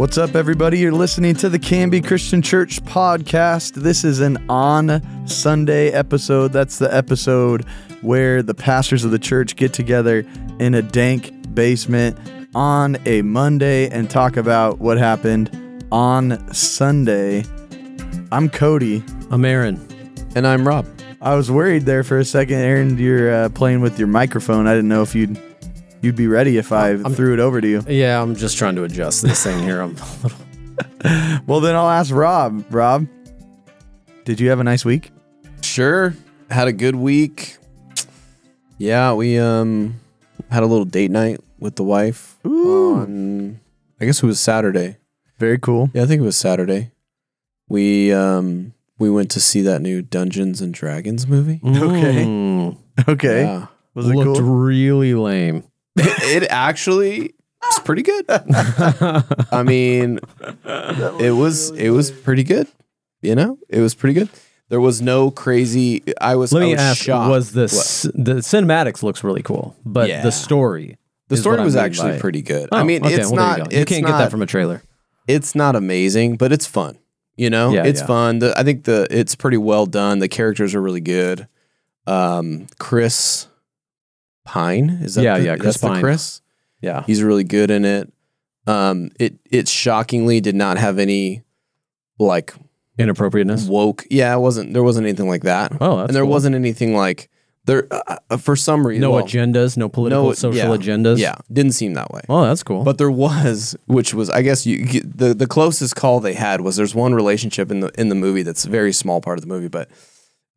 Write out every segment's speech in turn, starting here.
What's up, everybody? You're listening to the Canby Christian Church podcast. This is an on Sunday episode. That's the episode where the pastors of the church get together in a dank basement on a Monday and talk about what happened on Sunday. I'm Cody. I'm Aaron. And I'm Rob. I was worried there for a second, Aaron. You're uh, playing with your microphone. I didn't know if you'd you'd be ready if I threw it over to you. Yeah, I'm just trying to adjust this thing here. I'm a little. Well, then I'll ask Rob. Rob, did you have a nice week? Sure. Had a good week. Yeah, we um had a little date night with the wife Ooh. on I guess it was Saturday. Very cool. Yeah, I think it was Saturday. We um we went to see that new Dungeons and Dragons movie. Okay. Mm, Okay. Yeah. Was it looked cool? really lame. it actually was pretty good. I mean, it was it was pretty good. You know, it was pretty good. There was no crazy. I was. Let I me was ask: shocked. Was the c- the cinematics looks really cool, but Yeah. the story? the is story what I was mean actually it. pretty good. Oh, I mean, okay, it's well, there not. You, go. you it's can't get that from a trailer. It's not amazing, but it's fun. You know, Yeah, it's yeah. fun. The, I think the it's pretty well done. The characters are really good. Um, Chris Pine is that? Yeah, the, yeah, Chris that's the Pine. Chris. Yeah. He's really good in it. Um, it it shockingly did not have any like Inappropriateness. woke. Yeah, it wasn't. There wasn't anything like that, Oh, that's and there cool. wasn't anything like there uh, uh, for some reason. no well, agendas, no political, no- social yeah, agendas. Yeah, didn't seem that way. Oh, that's cool. But there was, which was, I guess you the the closest call they had was there's one relationship in the in the movie that's a very small part of the movie, but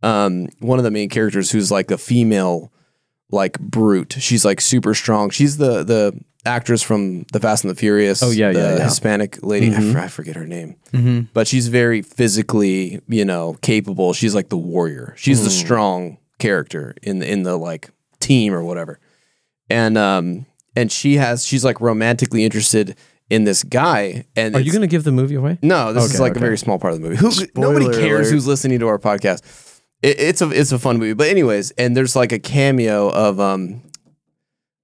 um, one of the main characters who's like a female, like brute. She's like super strong. She's the the actress from The Fast and the Furious. Oh, yeah, the yeah, yeah. Hispanic lady. I, Mhm. fr- I forget her name, Mm-hmm. but she's very physically, you know, capable. She's like the warrior. She's the Mm. strong character in the, in the like team or whatever. And um and she has she's like romantically interested in this guy. And Are you going to give the movie away? No, this is like okay. a very small part of the movie. Who nobody cares alert. who's listening to our podcast. It, it's a it's a fun movie. But anyways, and there's like a cameo of um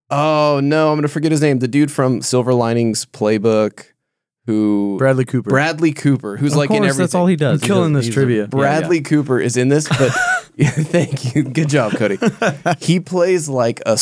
oh no, I'm gonna forget his name. The dude from Silver Linings Playbook who Bradley Cooper. Bradley Cooper, who's of like course, in everything. that's all he does. I'm killing does- this he's a- trivia. yeah, Bradley Cooper is in this, but thank you, good job, Cody. he plays like a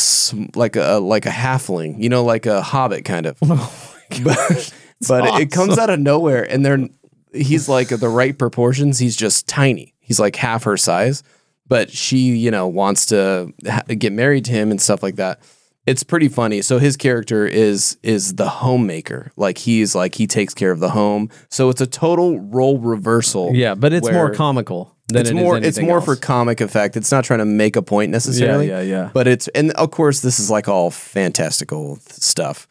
like a like a halfling, you know, like a hobbit kind of. but but it comes out of nowhere, and they're he's like the right proportions. He's just tiny. He's like half her size, but she, you know, wants to ha- get married to him and stuff like that. It's pretty funny. So his character is is the homemaker. Like he's like he takes care of the home. So it's a total role reversal. Yeah, but it's more comical than it's it is more it's more else. for comic effect. It's not trying to make a point necessarily. yeah, yeah. yeah. But it's and of course this is like all fantastical th- stuff.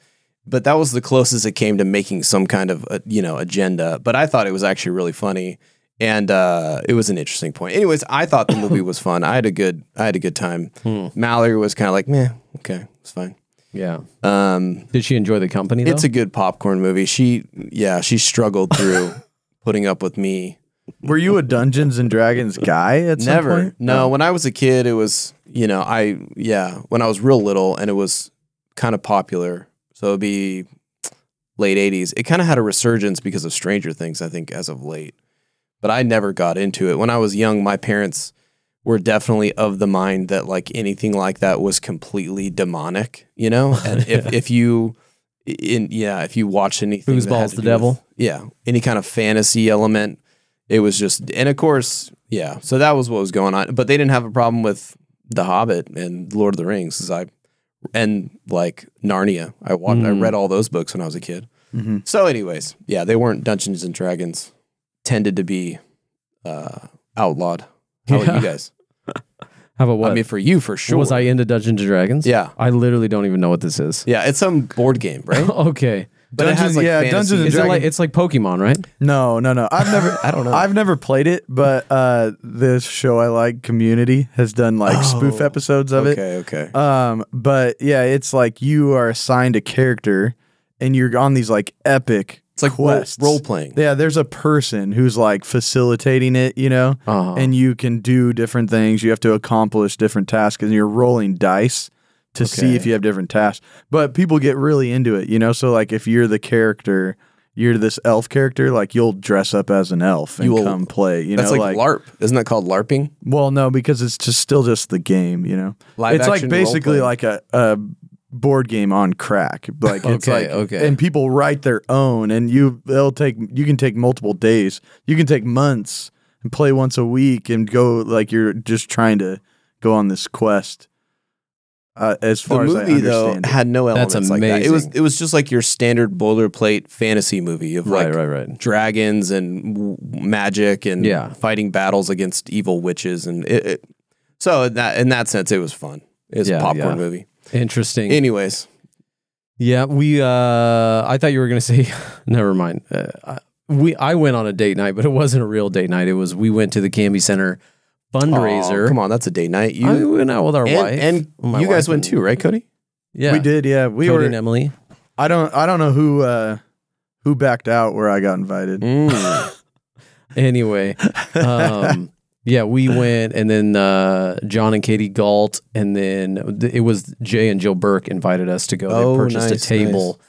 But that was the closest it came to making some kind of uh you know agenda. But I thought it was actually really funny, and uh, it was an interesting point. Anyways, I thought the movie was fun. I had a good I had a good time. Hmm. Mallory was kind of like meh, okay, it's fine. Yeah. Um, Did she enjoy the company? Though? it's a good popcorn movie. She yeah she struggled through putting up with me Were you a Dungeons and Dragons guy at some Never. point? No, when I was a kid, it was, you know, I, yeah, when I was real little and it was kind of popular. So it'd be late 80s. It kind of had a resurgence because of Stranger Things, I think, as of late. But I never got into it. When I was young, my parents were definitely of the mind that like anything like that was completely demonic, you know? And if, if you, in yeah, if you watch anything, Whose balls the do with- devil? yeah, any kind of fantasy element, it was just, and of course, yeah. So that was what was going on. But they didn't have a problem with The Hobbit and Lord of the Rings, as I, and like Narnia. I watched, I Mm. read all those books when I was a kid. Mhm. So, anyways, yeah, they weren't Dungeons and Dragons. Tended to be uh, outlawed. How about Yeah. you guys? How about what? I mean, for you, for sure. Was I into Dungeons and Dragons? Yeah, I literally don't even know what this is. yeah. It's some board game, right? okay. But it has like yeah, fantasy. Dungeons and Is it Dragons. like it's like Pokemon, right? no, no, no. I've never. I don't know. I've never played it, but uh, this show I like, Community, has done like spoof Oh, episodes of it. okay, okay. Um, but yeah, it's like you are assigned a character, and you're on these like epic. It's like role, quests. role playing. Yeah, there's a person who's like facilitating it, you know, Uh-huh. and you can do different things. You have to accomplish different tasks, and you're rolling dice to see if you have different tasks. But people get really into it, you know. So like, if you're the character, you're this elf character, like you'll dress up as an elf and You will- come play. You That's know, like, LARP. Isn't that called LARPing? Well, no, because it's just still just the game. You know, Live it's like basically like a, a board game on crack. Like it's Okay, like okay. and people write their own, and you they'll take you can take multiple days, you can take months and play once a week and go like you're just trying to go on this quest. Uh, as The far as I movie though understand it. had no That's elements like that. It was it was just like your standard boilerplate fantasy movie of Right, like right, right. dragons and w- magic and Yeah. fighting battles against evil witches and it, it so in that in that sense it was fun. It was Yeah, a popcorn yeah. movie. Interesting. Anyways, Yeah, we. uh I thought you were gonna say. never mind. Uh, I- we. I went on a date night, but it wasn't a real date night. It was. We went to the Canby Center fundraiser. Aw, come on, that's a date night. You I went out with our and, wife and my you guys went and- too, right, Cody? Yeah, we did, yeah. We Cody were. and Emily. I don't. I don't know who uh, who backed out where I got invited. Mm. Anyway, um, yeah, we went, and then uh, John and Katie Galt, and then th- it was Jay and Jill Burke invited us to go. Oh, they purchased nice, a table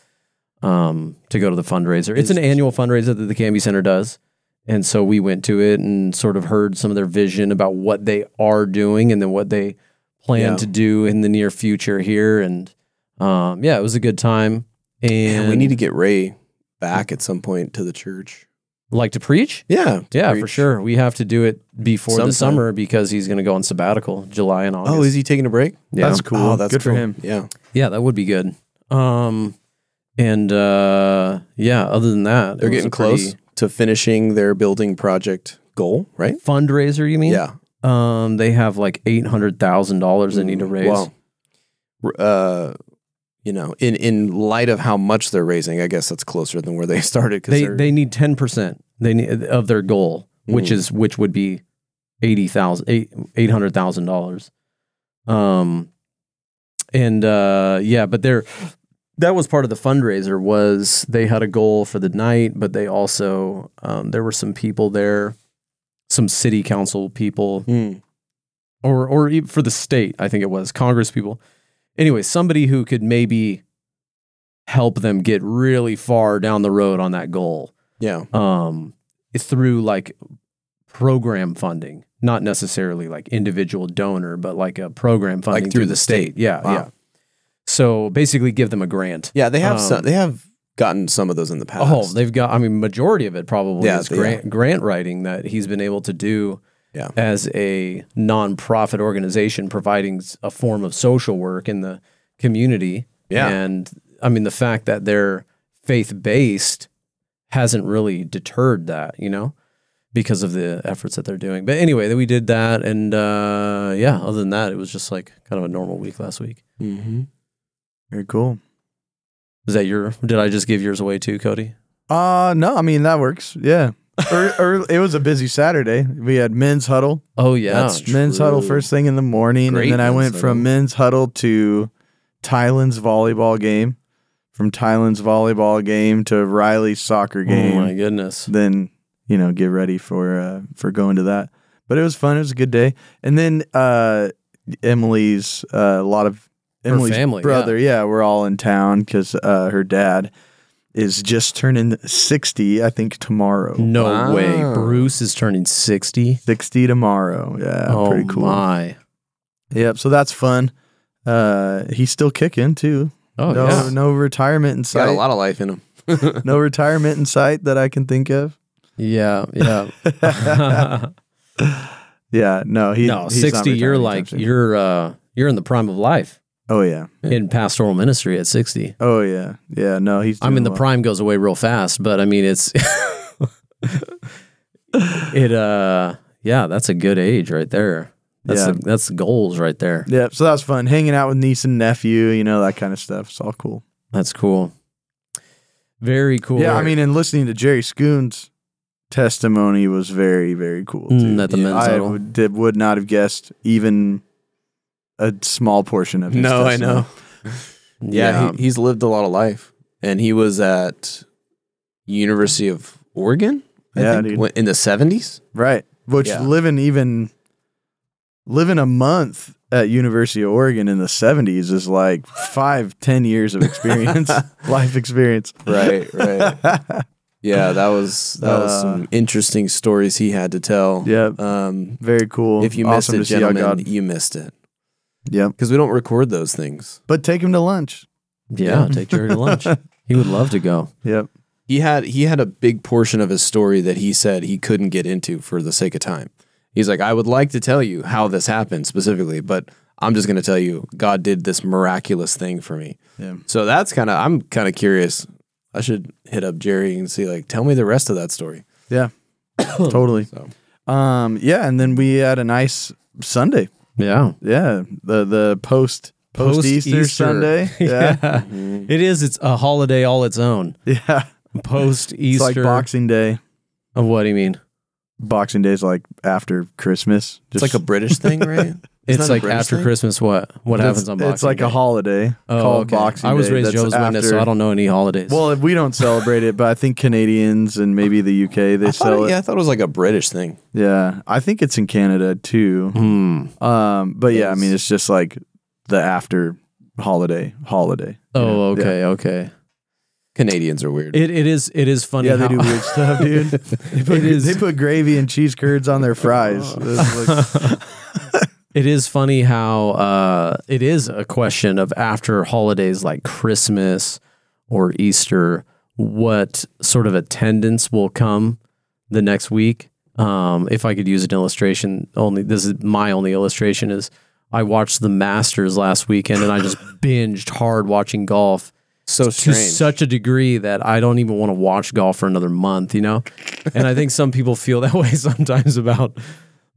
um, to go to the fundraiser. It's an annual fundraiser that the Canby Center does. And so we went to it and sort of heard some of their vision about what they are doing and then what they plan Yeah. to do in the near future here. And um, yeah, it was a good time. And Man, we need to get Ray back at some point to the church. Like to preach. Yeah, to Yeah, for sure. We have to do it before Sometime. the summer because he's going to go on sabbatical July and August. Oh, is he taking a break? Yeah. That's cool. Oh, that's Good for him. Yeah. Yeah, that would be good. Um, and uh, yeah, other than that, They're getting a pretty close to finishing their building project goal, right? Fundraiser, you mean? Yeah. Um, they have like eight hundred thousand dollars they need to raise. Well, r- uh, you know, in in light of how much they're raising, I guess that's closer than where they started they they need ten percent they need of their goal, which Mm. is which would be eighty thousand eight eight hundred thousand dollars. Um, and uh, yeah, but they're that was part of the fundraiser was they had a goal for the night, but they also um, there were some people there, some city council people Mm. or or even for the state, I think it was Congress people. Anyway, somebody who could maybe help them get really far down the road on that goal yeah, um, through like program funding, not necessarily like individual donor, but like a program funding through through the the state. Yeah, Wow. yeah. So basically, give them a grant. yeah. They have Um, some. They have gotten some of those in the past. Oh, they've got. I mean, majority of it probably Yeah, is grant grant writing that he's been able to do Yeah. as a nonprofit organization providing a form of social work in the community. Yeah. and I mean the fact that they're faith based hasn't really deterred that, you know, because of the efforts that they're doing. But anyway, that we did that, and uh, yeah, other than that, it was just like kind of a normal week last week. Mm-hmm. Very cool. Is that your? Did I just give yours away too, Cody? Uh no, I mean that works. Yeah. Or, or it was a busy Saturday. We had men's huddle. Oh yeah, That's Men's huddle first thing in the morning, Great and then I men's went from men's huddle to Tylen's volleyball game, from Tylen's volleyball game to Riley's soccer game. oh game. my goodness. then you know get ready for uh, for going to that. But it was fun. It was a good day. And then uh, Emily's uh, a lot of Emily's family, brother. Yeah. we're all in town because uh, her dad is just turning sixty. I think tomorrow. No Wow. way. Bruce is turning sixty. Sixty tomorrow. Yeah, oh pretty cool. my. Yep. So that's fun. Uh, he's still kicking too. Oh no, yeah. no retirement in Got a lot of life in him. no retirement in sight that I can think of. Yeah, yeah. Yeah, no, he no, he's not sixty. You're like you're uh you're in the prime of life Oh yeah, in pastoral ministry at sixty. oh yeah, yeah. No, he's. I mean, the well. prime goes away real fast, but I mean, it's it. uh Yeah, that's a good age right there. That's Yeah. the, that's the goals right there. Yeah, so that was fun. Hanging out with niece and nephew, you know, that kind of stuff. It's all cool. That's cool. Very cool. Yeah, I mean, and listening to Jerry Schoon's testimony was very, very cool. Mm, at the Yeah, men's I would, would not have guessed even a small portion of his No, I testimony. know. Yeah, he, he's lived a lot of life, and he was at University of Oregon. I Yeah, think, dude. when- in the seventies. Right. Which Yeah. living even living a month at University of Oregon in the seventies is like five, ten years of experience, life experience. Right, right. Yeah, that was that was Uh, some interesting stories he had to tell. Yep. Um, Very cool. if you missed awesome it, to see how gentlemen, God. you missed it Yep. because we don't record those things. But take him to lunch. Yeah, take Jerry to lunch. He would love to go. Yep. He had he had a big portion of his story that he said he couldn't get into for the sake of time. He's like, I would like to tell you how this happened specifically, but I'm just going to tell you God did this miraculous thing for me. Yeah. So that's kind of I'm kind of curious. I should hit up Jerry and see like tell me the rest of that story. Yeah. totally. So Um. Yeah. And then we had a nice Sunday. Yeah. Yeah. The the post post Easter. Sunday. Yeah. Mm-hmm. It is. It's a holiday all its own. yeah. Post Easter. like Boxing Day. Of what do you mean? Boxing Day is like after Christmas. it's like a British thing, right? It's that a like British after thing? Christmas. What? What it's, happens on Boxing It's like Day? a holiday Oh, called okay. Boxing I was Day. raised that's Jehovah's Witness, so after- I don't know any holidays. Well, we don't celebrate it, but I think Canadians and maybe the UK they I thought sell it- it. yeah, I thought it was like a British thing. Yeah, I think it's in Canada too. Hmm. Um, but yeah, I mean, it's just like the after holiday holiday. Oh, know? okay, okay. Canadians are weird. It it is it is funny. Yeah, they how- do weird stuff, dude. They put, It is- they put gravy and cheese curds on their fries. It's like- It is funny how uh, it is a question of after holidays like Christmas or Easter, what sort of attendance will come the next week. Um, if I could use an illustration, only this is my only illustration is I watched the Masters last weekend and I just binged hard watching golf so to such a degree that I don't even want to watch golf for another month, you know? And I think some people feel that way sometimes about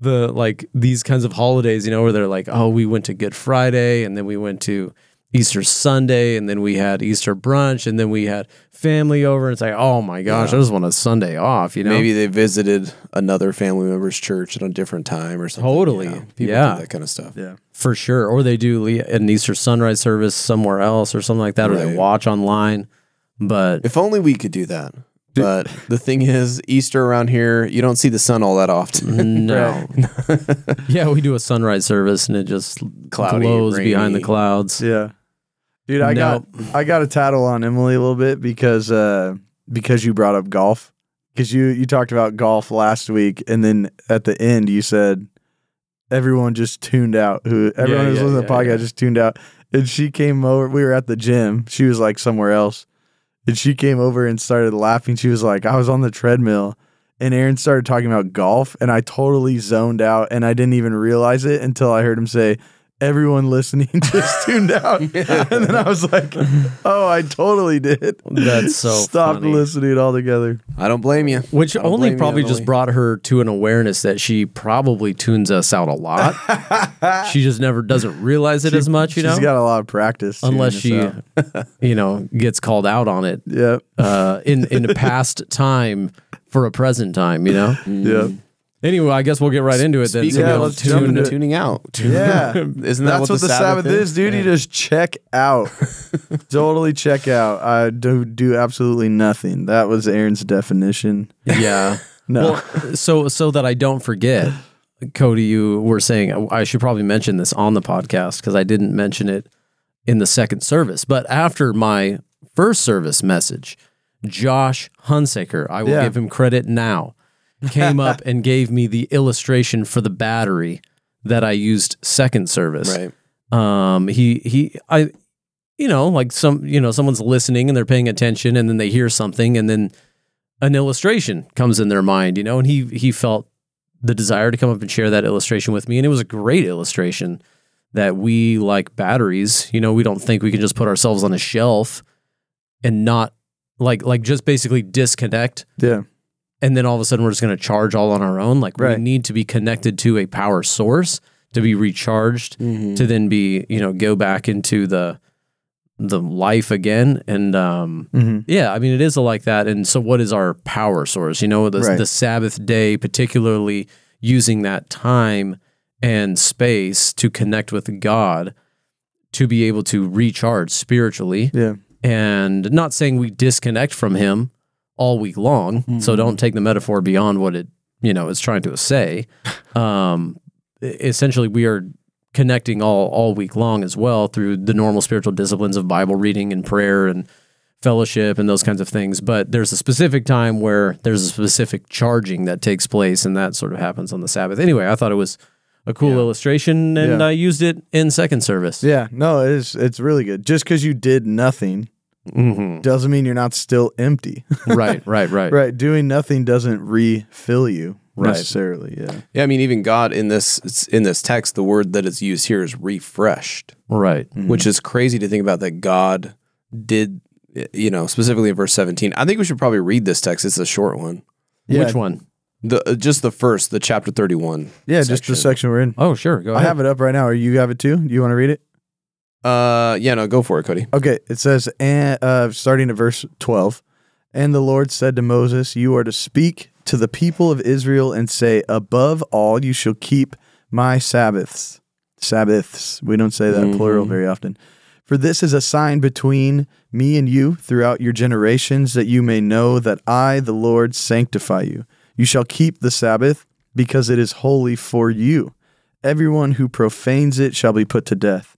the like these kinds of holidays, you know, where they're like, oh, we went to Good Friday and then we went to Easter Sunday and then we had Easter brunch and then we had family over. And it's like, oh my gosh, I just want a Sunday off, you know? Maybe they visited another family member's church at a different time or something. Totally. you know? People Yeah. do that kind of stuff. yeah, For sure. Or they do an Easter sunrise service somewhere else or something like that, or they watch online. But If only we could do that. But the thing is, Easter around here, you don't see the sun all that often. No. yeah, we do a sunrise service and it just Cloudy, glows behind the clouds. yeah, dude. I got I got a tattle on Emily a little bit because uh because you brought up golf because you you talked about golf last week and then at the end you said everyone just tuned out who everyone Yeah, who's yeah, listening to the yeah, podcast yeah. just tuned out and she came over we were at the gym she was like somewhere else and she came over and started laughing. She was like I was on the treadmill. And Aaron started talking about golf and I totally zoned out and I didn't even realize it until I heard him say everyone listening just tuned out. And then I was like oh I totally did. That's so stopped funny. listening altogether. I don't blame you. Which only blame you, probably just brought her to an awareness that she probably tunes us out a lot. she just never doesn't realize it as much, you She's know, She's got a lot of practice unless she, you know, gets called out on it yep. uh, in in a past time for a present time, you know. yep Anyway, I guess we'll get right into it then. Speaking Yeah, let's jump into tuning out. Yeah. Isn't that That's what, the Sabbath, is, dude. You just check out. totally check out. I do do absolutely nothing. That was Aaron's definition. Yeah. No. Well, so so that I don't forget, Cody, you were saying I should probably mention this on the podcast because I didn't mention it in the second service. But after my first service message, Josh Hunsaker, I will Yeah. give him credit now, came up and gave me the illustration for the battery that I used second service. Right. Um, he he I, you know, like some you know someone's listening and they're paying attention and then they hear something and then an illustration comes in their mind, you know, and he he felt the desire to come up and share that illustration with me, and it was a great illustration that we like batteries. You know, we don't think we can just put ourselves on a shelf and not like like just basically disconnect Yeah. And then all of a sudden we're just going to charge all on our own. Like Right. we need to be connected to a power source to be recharged Mm-hmm. to then be you know go back into the the life again and um hmm yeah i mean it is like that and so what is our power source you know the, Right. the sabbath day particularly using that time and space to connect with god to be able to recharge spiritually Yeah. and not saying we disconnect from him all week long so don't take the metaphor beyond what it you know is trying to say um essentially we are connecting all all week long as well through the normal spiritual disciplines of bible reading and prayer and fellowship and those kinds of things. But there's a specific time where there's a specific charging that takes place, and that sort of happens on the Sabbath. Anyway, I thought it was a cool illustration, and Yeah. I used it in second service. Yeah, no, it is. It's really good. Just because you did nothing hmm doesn't mean you're not still empty. right, right, right, right. Doing nothing doesn't refill you Right. necessarily. Yeah. Yeah, I mean, even God in this in this text, the word that is used here is refreshed, right. which is crazy to think about that God did. You know, specifically in verse seventeen. I think we should probably read this text. It's a short one. Yeah. Which one? The uh, just the first, the chapter thirty-one. Yeah, just the section. section we're in. Oh, sure. Go I have it up right now. Or you have it too? Do you want to read it? Uh, yeah, no, go for it, Cody. Okay, it says, and uh, starting at verse 12, and the Lord said to Moses, You are to speak to the people of Israel and say, Above all, you shall keep my Sabbaths. Sabbaths. We don't say that plural very often. For this is a sign between me and you throughout your generations, that you may know that I, the Lord, sanctify you. You shall keep the Sabbath, because it is holy for you. Everyone who profanes it shall be put to death.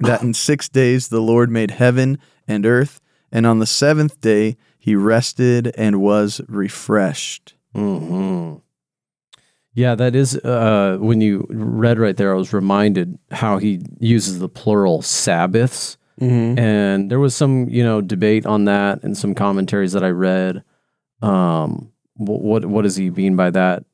that in six days the Lord made heaven and earth, and on the seventh day he rested and was refreshed. hmm Yeah, that is uh, when you read right there. I was reminded how he uses the plural Sabbaths, Mm-hmm. and there was some you know debate on that and some commentaries that I read. Um, what what does he mean by that?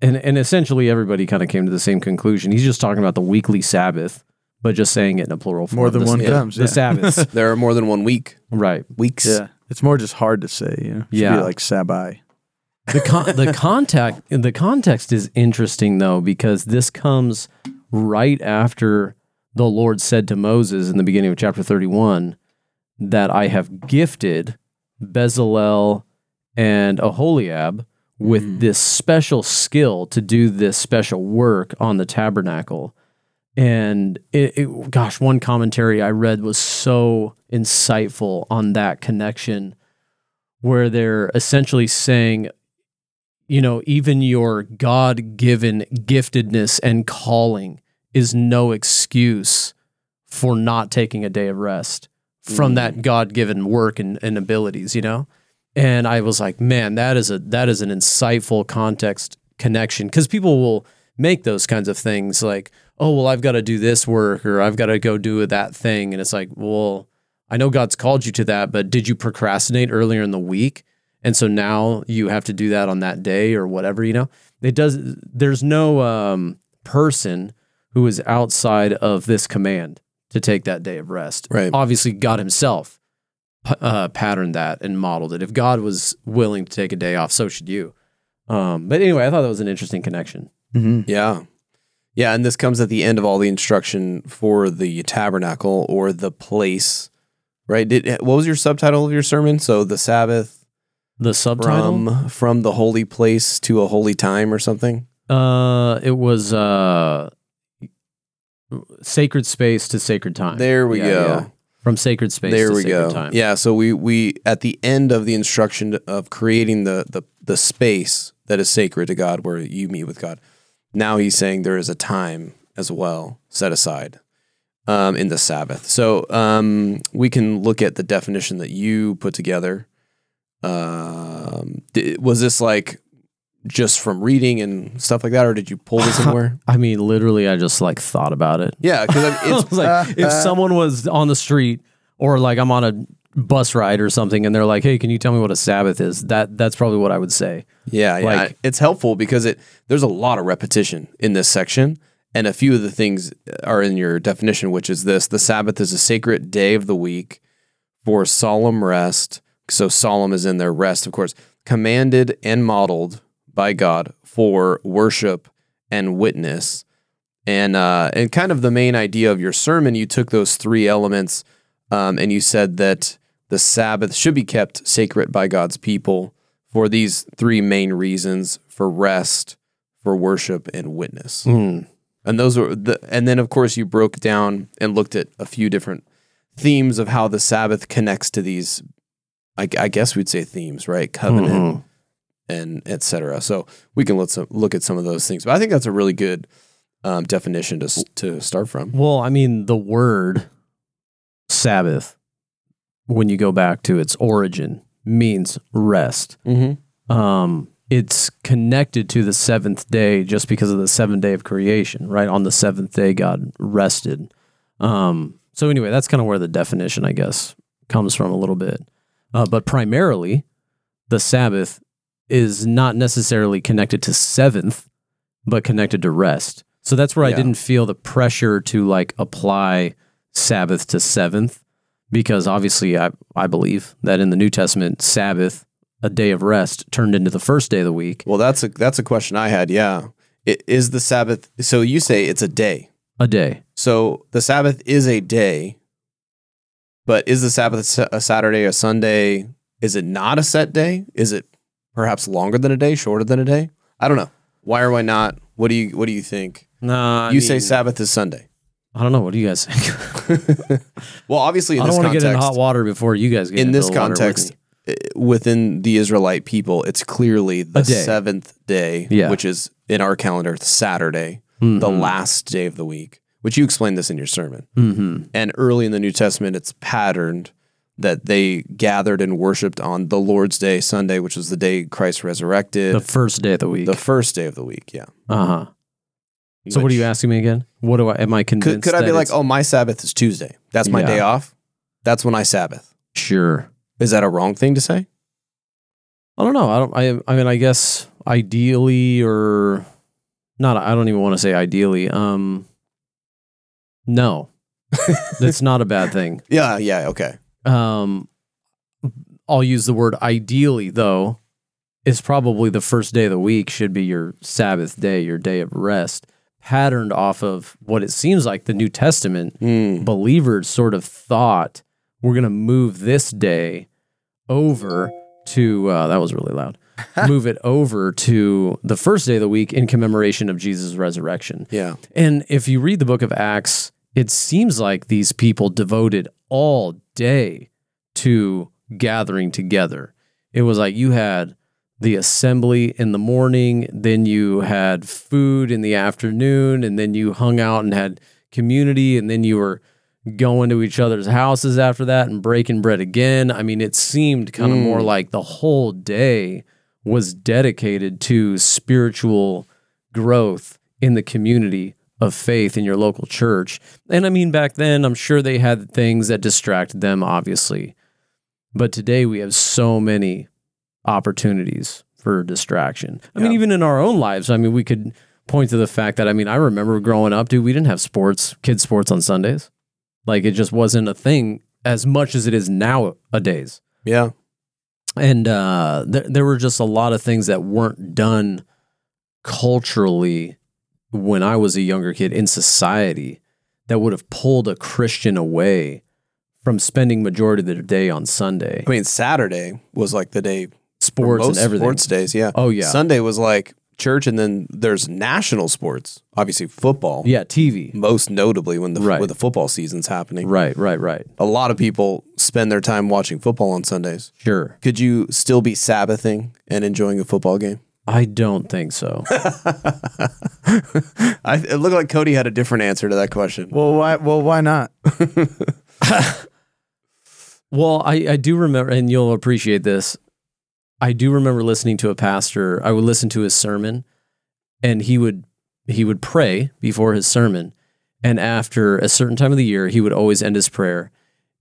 And and essentially everybody kind of came to the same conclusion. He's just talking about the weekly Sabbath, but just saying it in a plural form. More than The- one yeah, comes, The yeah. Sabbaths, There are more than one week. right? Weeks. Yeah, it's more just hard to say. You know, It should Yeah. be like Sabai. the con- the contact the context is interesting though because this comes right after the Lord said to Moses in the beginning of chapter 31 that I have gifted Bezalel and Aholiab with mm. this special skill to do this special work on the tabernacle. And it, it, gosh, one commentary I read was so insightful on that connection, where they're essentially saying, you know, even your God given giftedness and calling is no excuse for not taking a day of rest from that mm. God given work and, and abilities, you know? And I was like, man, that is a that is an insightful context connection. Cause people will make those kinds of things like, oh well, I've got to do this work or I've got to go do that thing. And it's like, well, I know God's called you to that, but did you procrastinate earlier in the week? And so now you have to do that on that day or whatever, you know? It does there's no um, person who is outside of this command to take that day of rest. Right. Obviously, God himself uh, patterned that and modeled it. If God was willing to take a day off, so should you. Um, but anyway, I thought that was an interesting connection. Mm-hmm. Yeah. Yeah. And this comes at the end of all the instruction for the tabernacle or the place, right? Did, what was your subtitle of your sermon? So the Sabbath The subtitle, from from the holy place to a holy time or something. uh, it was uh, sacred space to sacred time. There we Yeah, go. yeah. From sacred space there to we sacred go. time. Yeah. So we we at the end of the instruction of creating the the the space that is sacred to God, where you meet with God. Now he's saying there is a time as well set aside um, in the Sabbath. So um, we can look at the definition that you put together. Um, di- was this like just from reading and stuff like that, or did you pull this somewhere? I mean, literally, I just like thought about it. yeah, because I it's was like, if someone was on the street or like I'm on a bus ride or something, and they're like, "Hey, can you tell me what a Sabbath is?" That that's probably what I would say. Yeah, yeah. Like- it's helpful because it there's a lot of repetition in this section, and a few of the things are in your definition, which is this: the Sabbath is a sacred day of the week for solemn rest. So solemn is in there, rest, of course, commanded and modeled by God for worship and witness. And uh, and kind of the main idea of your sermon, you took those three elements, um, and you said that the Sabbath should be kept sacred by God's people for these three main reasons for rest, for worship, and witness. Mm. And those were the, and then of course you broke down and looked at a few different themes of how the Sabbath connects to these, I, I guess we'd say themes, right? Covenant Mhm. and etc. So we can let some, look at some of those things. But I think that's a really good um, definition to to start from. Well, I mean, the word Sabbath, when you go back to its origin, means rest. Mm-hmm. Um, it's connected to the seventh day just because of the seventh day of creation, right? On the seventh day, God rested. Um, so, anyway, that's kind of where the definition, I guess, comes from a little bit. Uh, but primarily, the Sabbath is not necessarily connected to seventh, but connected to rest. So that's where I didn't feel the pressure to like apply Sabbath to seventh, because obviously I, I believe that in the New Testament, Sabbath, a day of rest, turned into the first day of the week, Well, that's a that's a question I had. Yeah, it, is the Sabbath? So you say it's a day. a day. So the Sabbath is a day, but is the Sabbath a Saturday, a Sunday? Is it not a set day? Is it perhaps longer than a day, shorter than a day? I don't know. Why or why not? What do you What do you think? Nah, you say Sabbath is Sunday. I don't know. What do you guys think? Well, obviously in I don't want to get in hot water before you guys get in this the context, me. within the Israelite people, it's clearly the day. seventh day, Yeah. which is in our calendar Saturday, the Mhm. last day of the week. Which you explained this in your sermon. Mhm. And early in the New Testament, it's patterned that they gathered and worshipped on the Lord's Day, Sunday, which was the day Christ resurrected, the first day of the week. the first day of the week. Yeah. uh huh. So what are you asking me again? What do I? Am I convinced? Could, could I be that like, it's- oh, my Sabbath is Tuesday. That's my Yeah. day off. That's when I Sabbath. sure? Is that a wrong thing to say? I don't know. I don't. I. I mean, I guess ideally, or not. I don't even want to say ideally. Um, no, that's not a bad thing. Yeah. Yeah. Okay. Um, I'll use the word ideally though. Is probably the first day of the week should be your Sabbath day, your day of rest, patterned off of what it seems like the New Testament Mm. believers sort of thought we're going to move this day over to uh, that was really loud move it over to the first day of the week in commemoration of jesus resurrection Yeah. and if you read the book of acts it seems like these people devoted all day to gathering together it was like you had the assembly in the morning then you had food in the afternoon and then you hung out and had community and then you were going to each other's houses after that and breaking bread again. I mean, it seemed kind of more mm. like the whole day was dedicated to spiritual growth in the community of faith in your local church. And I mean, back then, I'm sure they had things that distracted them, obviously. But today we have so many opportunities for distraction. I mean, even in our own lives, I mean, we could point to the fact that, I mean, I remember growing up, dude, we didn't have sports, kids' sports on Sundays. Like it just wasn't a thing as much as it is nowadays. Yeah. And uh, there, there were just a lot of things that weren't done culturally when I was a younger kid in society that would have pulled a Christian away from spending majority of their day on Sunday. I mean, Saturday was like the day Sports most and everything. sports days. Yeah. Oh yeah, Sunday was like church, and then there's national sports. Obviously, football. yeah, TV. Most notably when the Right. when the football season's happening. Right, right, right. A lot of people spend their time watching football on Sundays. Sure. Could you still be Sabbathing and enjoying a football game? I don't think so. I, it looked like Cody had a different answer to that question. Well, why? Well, why not? Well, I, I do remember, and you'll appreciate this. I do remember listening to a pastor. I would listen to his sermon, and he would he would pray before his sermon, and after a certain time of the year, he would always end his prayer,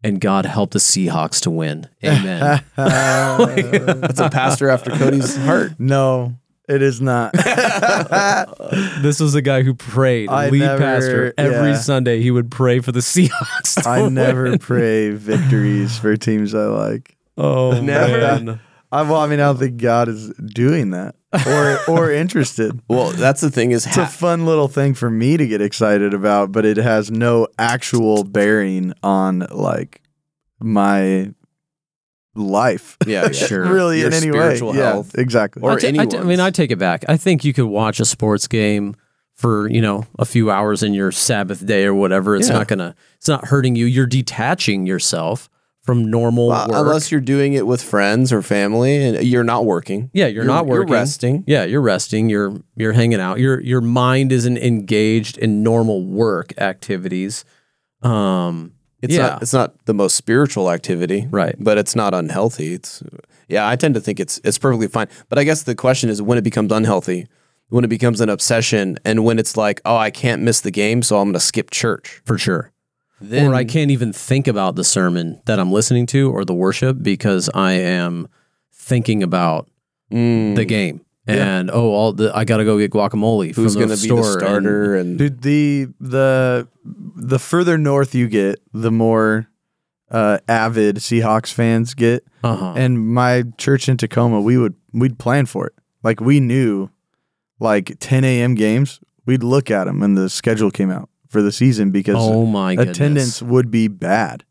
and God help the Seahawks to win. Amen. That's a pastor after Cody's heart. no, it is not. this was a guy who prayed, I lead never- pastor. Every yeah. Sunday, he would pray for the Seahawks. to I win. never pray victories for teams I like. Oh Never. man. I, well, I mean, I don't think God is doing that or or interested. Well, that's the thing is It's a fun little thing for me to get excited about, but it has no actual bearing on like my life. Yeah, yeah. Sure. really Your in any spiritual way. health. Yeah, exactly. Or I I ta- I anyone's. mean, I take it back. I think you could watch a sports game for you know a few hours in your Sabbath day or whatever. It's Yeah. not gonna. It's not hurting you. You're detaching yourself from normal Well, work. unless you're doing it with friends or family and you're not working. yeah, you're, not working. You're resting. Yeah, you're resting. You're you're hanging out. Your your mind isn't engaged in normal work activities. Um, It's yeah, not it's not the most spiritual activity. Right. But it's not unhealthy. It's yeah, I tend to think it's it's perfectly fine. But I guess the question is when it becomes unhealthy, when it becomes an obsession, and when it's like, oh, I can't miss the game, so I'm gonna skip church. for sure. Then or I can't even think about the sermon that I'm listening to or the worship because I am thinking about Mm, the game. And oh, all the I gotta go get guacamole who's gonna be the starter and, Dude, the the the further north you get, the more uh, avid Seahawks fans get. uh huh. And my church in Tacoma, we would we'd plan for it. Like we knew, like 10 a.m. games, we'd look at them when the schedule came out for the season because Oh my goodness. attendance would be bad.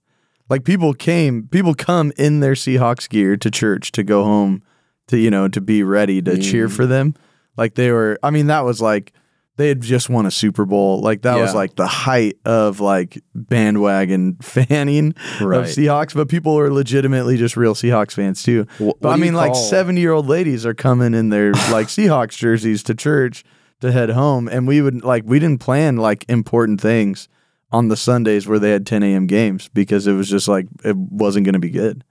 Like people came, people come in their Seahawks gear to church to go home to you know to be ready to cheer Mm. for them. Like they were. I mean, that was like they had just won a Super Bowl. Like that was like the height of like bandwagon fanning Right. of Seahawks. But people are legitimately just real Seahawks fans too. Wh- But I mean, like seventy year old ladies are coming in their like Seahawks jerseys to church to head home, and we would like we didn't plan like important things on the Sundays where they had 10 a.m. games because it was just like it wasn't going to be good.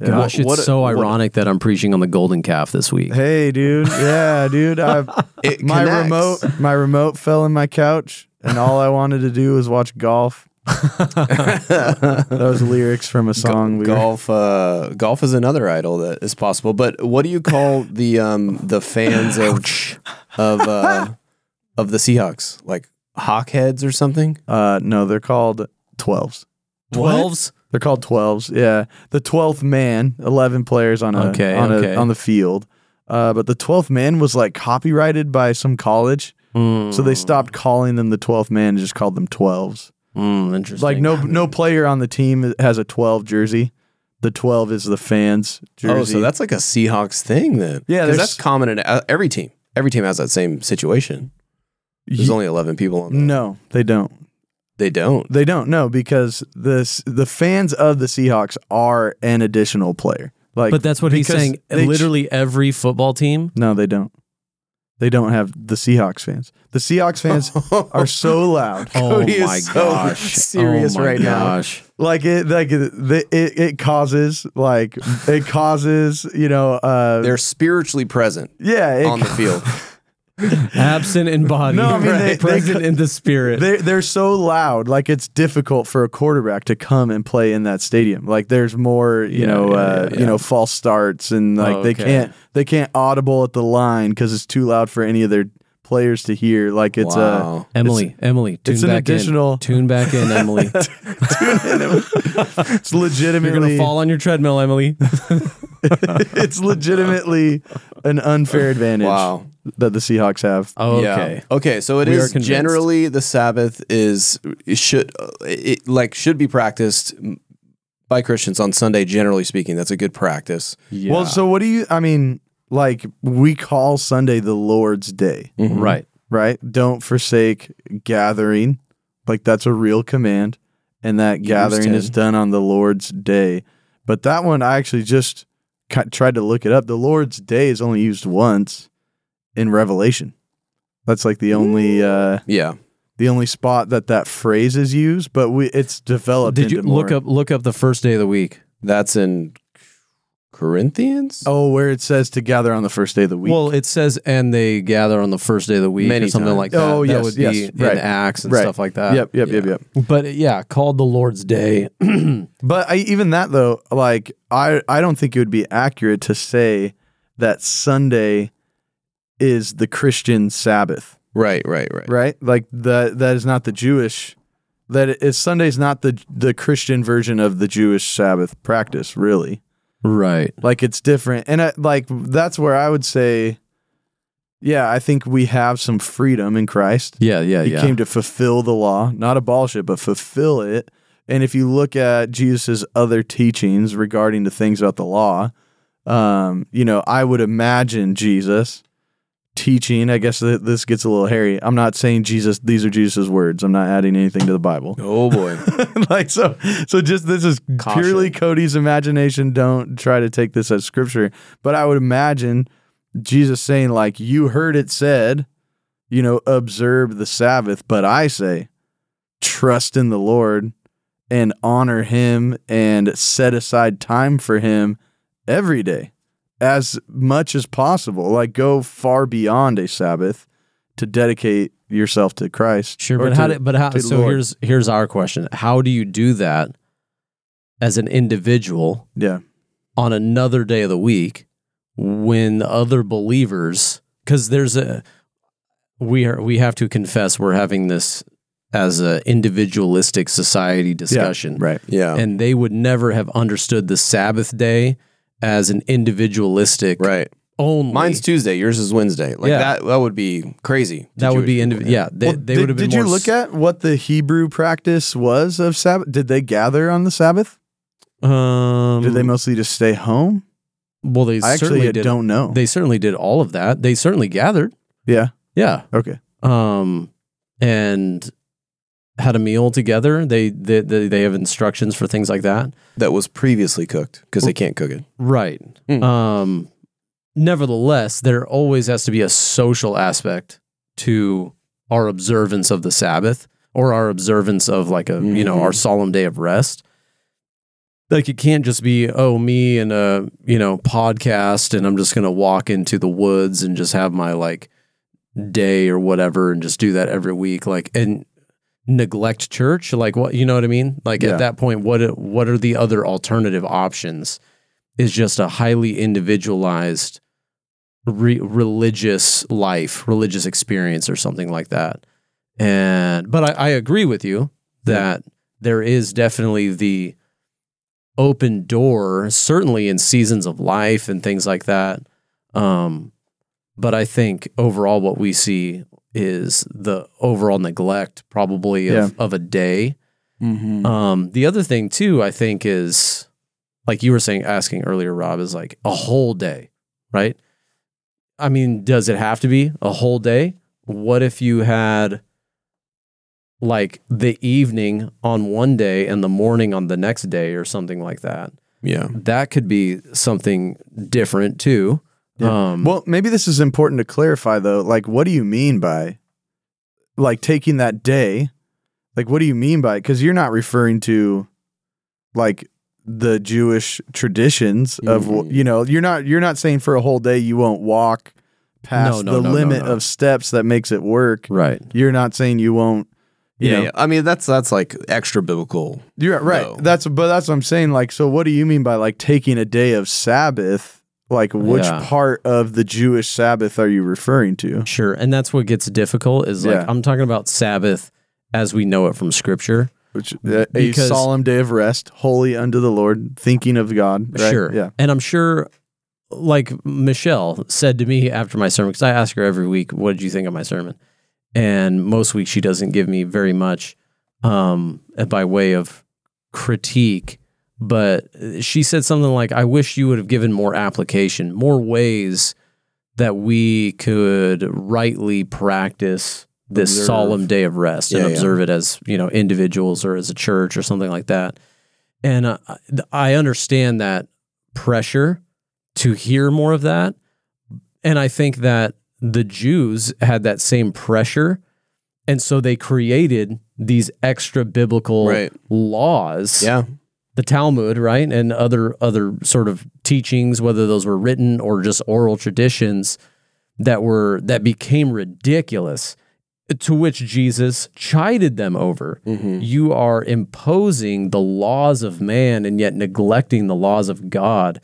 Yeah. Gosh, it's What- so what- ironic that I'm preaching on the golden calf this week. Hey, dude. Yeah, dude. I, It my connects. remote, my remote fell in my couch, and all I wanted to do was watch golf. that was lyrics from a song. we golf uh, golf is another idol that is possible. But what do you call the um the fans of of uh, of the Seahawks? Like hawkheads or something? Uh, no, they're called twelves. Twelves. They're called twelves. Yeah, the twelfth man, eleven players on a Okay, on okay. a on the field. Uh, but the twelfth man was like copyrighted by some college, so they stopped calling them the twelfth man and just called them twelves. Mm, interesting. Like no no player on the team has a twelve jersey. The twelve is the fans jersey. Oh, so that's like a Seahawks thing then. Yeah, that's common in uh, every team. Every team has that same situation. There's Ye- only eleven people on. The, no, they don't. They don't. They don't know because this the fans of the Seahawks are an additional player. Like, but that's what he's saying. they ch- Literally every football team. no, they don't. They don't have the Seahawks fans. The Seahawks fans are so loud. Oh Cody is my so gosh! serious oh my right now. gosh. Like it, like it, it, it causes like it causes you know. Uh, They're spiritually present yeah, it, on the field. Absent in body, No, I mean, they- they present co- in the spirit. They're, they're so loud, like it's difficult for a quarterback to come and play in that stadium. Like there's more, you Yeah, know, yeah, uh, yeah, you know, false starts, and like they Okay. can't they can't audible at the line because it's too loud for any of their players to hear. Like it's uh, wow. Emily, Emily, tune it's an back additional- in. Tune back in, Emily. it's legitimately You're gonna fall on your treadmill, Emily. it's legitimately an unfair advantage Wow. that the Seahawks have. Okay. Yeah. Okay. So it We is generally the Sabbath is it should uh, it like should be practiced by Christians on Sunday. Generally speaking, that's a good practice. Yeah. Well, so what do you? I mean, like we call Sunday the Lord's Day. right. right? Don't forsake gathering. Like that's a real command. And that gathering is done on the Lord's day. But that one, I actually just ki- tried to look it up. The Lord's day is only used once in Revelation. That's like the only uh, Yeah. the only spot that that phrase is used. But we it's developed. Did you into look up look up the first day of the week? That's in Corinthians. Oh, where it says to gather on the first day of the week. Well, it says, and they gather on the first day of the week, Many or something times. like that. Oh, that yes, would be yes, in right. Acts and Right. stuff like that. yep, yep, yep, yep. But yeah, called the Lord's Day. But I, even that though, like I, I don't think it would be accurate to say that Sunday is the Christian Sabbath, Right. Right. Right. right? Like that that is not the Jewish. That is Sunday's not the the Christian version of the Jewish Sabbath practice, really. Right. Like it's different, and I, like that's where I would say, yeah, I think we have some freedom in Christ. Yeah, yeah, He yeah. came to fulfill the law, not abolish it, but fulfill it. And if you look at Jesus' other teachings regarding the things about the law, um, you know, I would imagine Jesus teaching. I guess th- this gets a little hairy. I'm not saying Jesus; these are Jesus' words. I'm not adding anything to the Bible. Oh boy. like so, so just this is Caution. purely Cody's imagination. Don't try to take this as scripture. But I would imagine Jesus saying, like, you heard it said, you know, observe the Sabbath, but I say, trust in the Lord and honor him and set aside time for him every day as much as possible. Like go far beyond a Sabbath to dedicate yourself to Christ. Sure, or but how? Do, but how? So Lord. here's here's our question: How do you do that as an individual yeah. on another day of the week when other believers? Because there's a we are we have to confess we're having this as a individualistic society discussion, Right. Yeah. and they would never have understood the Sabbath day as an individualistic right. only. Mine's Tuesday. Yours is Wednesday. Like Yeah. that. That would be crazy. to that would Jewish be people, indiv- yeah. They, Well, they did, would have been did you look s- at what the Hebrew practice was of Sabbath? Did they gather on the Sabbath? Um, Did they mostly just stay home? Well, they I certainly actually did. don't know. They certainly did all of that. They certainly gathered. yeah. Yeah. Okay. Um, and had a meal together. They they they, they have instructions for things like that. That was previously cooked because they can't cook it. Right. Hmm. Um, nevertheless, there always has to be a social aspect to our observance of the Sabbath or our observance of like a you know our solemn day of rest. Like it can't just be oh me and a you know podcast and I'm just gonna walk into the woods and just have my like day or whatever and just do that every week like and neglect church like what you know what I mean like Yeah. at that point what what are the other alternative options is just a highly individualized re- religious life, religious experience, or something like that. And but I, I agree with you that there is definitely the open door, certainly in seasons of life and things like that. Um, but I think overall, what we see is the overall neglect, probably of, of a day. Mm-hmm. Um, the other thing too, I think, is like you were saying, asking earlier, Rob, is like a whole day, right? I mean, does it have to be a whole day? What if you had like the evening on one day and the morning on the next day or something like that? Yeah. That could be something different too. Yeah. Um, Well, maybe this is important to clarify though. Like, what do you mean by like taking that day? Like, what do you mean by? Because you're not referring to like the Jewish traditions of Mhm. you know you're not you're not saying for a whole day you won't walk past no, the no, no, limit no. of steps that makes it work. right. You're not saying you won't. You Yeah, know, yeah. I mean, that's that's like extra biblical. You're right. No. That's but that's what I'm saying. Like, so what do you mean by like taking a day of Sabbath? Like, which Yeah. part of the Jewish Sabbath are you referring to? Sure. And that's what gets difficult is like, Yeah. I'm talking about Sabbath as we know it from scripture. Which a, a solemn day of rest, holy unto the Lord, thinking of God. Right? Sure. Yeah. And I'm sure, like Michelle said to me after my sermon, because I ask her every week, what did you think of my sermon? And most weeks she doesn't give me very much um, by way of critique. But she said something like, I wish you would have given more application, more ways that we could rightly practice this Observe. solemn day of rest and Yeah, yeah. observe it as, you know, individuals or as a church or something like that. And uh, I understand that pressure to hear more of that. And I think that the Jews had that same pressure. And so they created these extra biblical Right. laws Yeah. The Talmud, right, and other other sort of teachings, whether those were written or just oral traditions that were that became ridiculous, to which Jesus chided them over. Mm-hmm. You are imposing the laws of man and yet neglecting the laws of God.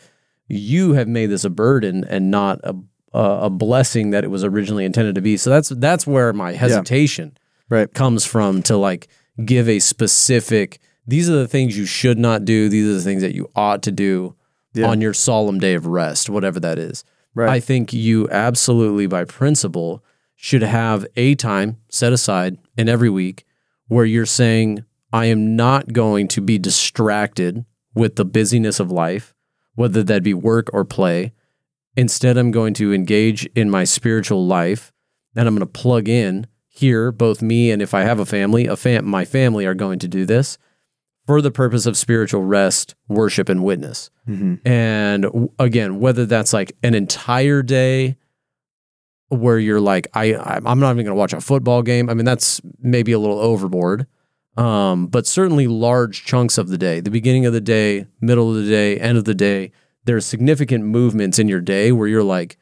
You have made this a burden and not a a, a blessing that it was originally intended to be. So that's that's where my hesitation Right. comes from to like give a specific these are the things you should not do these are the things that you ought to do Yeah. on your solemn day of rest whatever that is Right. i think you absolutely by principle should have a time set aside in every week where you're saying I am not going to be distracted with the busyness of life, whether that be work or play. Instead, I'm going to engage in my spiritual life and I'm going to plug in here, both me and if I have a family, a fam- my family are going to do this for the purpose of spiritual rest, worship, and witness. And w- again, whether that's like an entire day where you're like, I, I I'm not even going to watch a football game. I mean, that's maybe a little overboard. Um, but certainly large chunks of the day, the beginning of the day, middle of the day, end of the day, there's significant movements in your day where you're like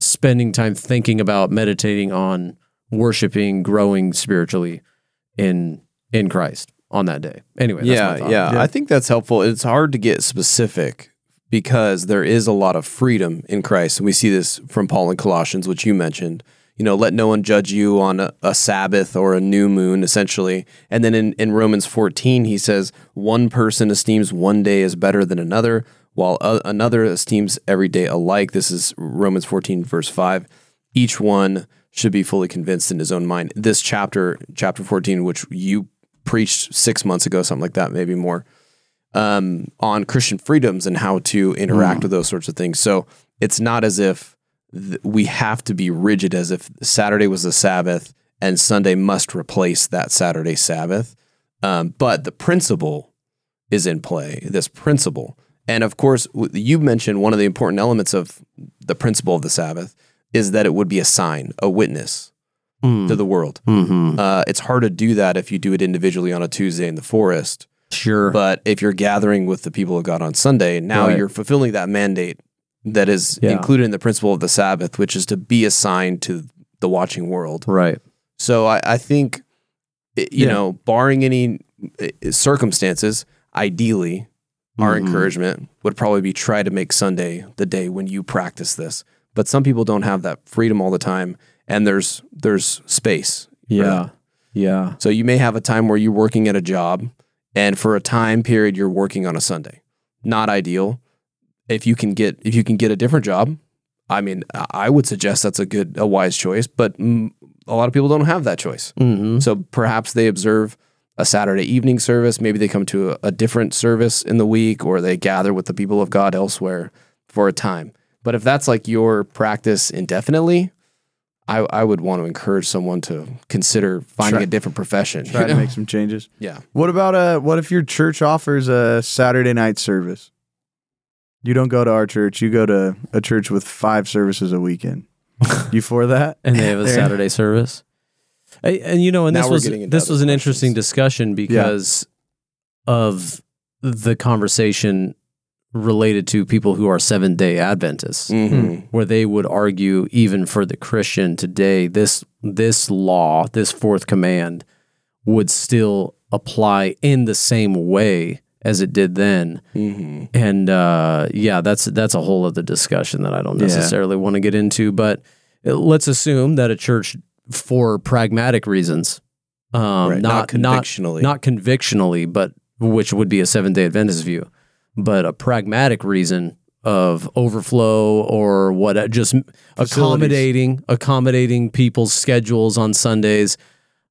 spending time thinking about meditating on worshiping, growing spiritually in in Christ on that day. Anyway, that's my yeah, yeah, Yeah. I think that's helpful. It's hard to get specific because there is a lot of freedom in Christ. And we see this from Paul in Colossians, which you mentioned. You know, let no one judge you on a, a Sabbath or a new moon, essentially. And then in, in Romans 14, he says, one person esteems one day as better than another, while a, another esteems every day alike. This is Romans 14, verse 5. Each one should be fully convinced in his own mind. This chapter, chapter 14, which you preached six months ago, something like that, maybe more, um, on Christian freedoms and how to interact with those sorts of things. So it's not as if th- we have to be rigid as if Saturday was the Sabbath and Sunday must replace that Saturday Sabbath. Um, but the principle is in play, this principle. And of course, you mentioned one of the important elements of the principle of the Sabbath is that it would be a sign, a witness Mm. to the world. Mhm. Uh, it's hard to do that if you do it individually on a Tuesday in the forest. Sure. But if you're gathering with the people of God on Sunday, now Right. you're fulfilling that mandate that is Yeah. included in the principle of the Sabbath, which is to be a sign to the watching world. right. So I, I think, you Yeah. know, barring any uh, circumstances, ideally, our Mhm. encouragement would probably be try to make Sunday the day when you practice this. But some people don't have that freedom all the time, and there's there's space. Yeah. that. Yeah. So you may have a time where you're working at a job, and for a time period you're working on a Sunday. Not ideal. If you can get if you can get a different job, I mean, I would suggest that's a good a wise choice. But a lot of people don't have that choice. hmm So perhaps they observe a Saturday evening service. Maybe they come to a, a different service in the week, or they gather with the people of God elsewhere for a time. But if that's like your practice indefinitely, I, I would want to encourage someone to consider finding Try- a different profession. Try to make some changes. yeah. What about uh what if your church offers a Saturday night service? You don't go to our church, you go to a church with five services a weekend. you for that? And they have a Saturday service. And, and you know, and Now this was this was an questions. interesting discussion because of the conversation related to people who are seventh day Adventists. Mhm. where they would argue even for the Christian today, this this law, this fourth command, would still apply in the same way as it did then. Mhm. And uh, yeah, that's that's a whole other discussion that I don't Yeah. necessarily want to get into. But uh, let's assume that a church, for pragmatic reasons, um, Right, not not not convictionally. not convictionally, but which would be a Seventh Day Adventist view, but a pragmatic reason of overflow or what, just accommodating accommodating people's schedules on Sundays.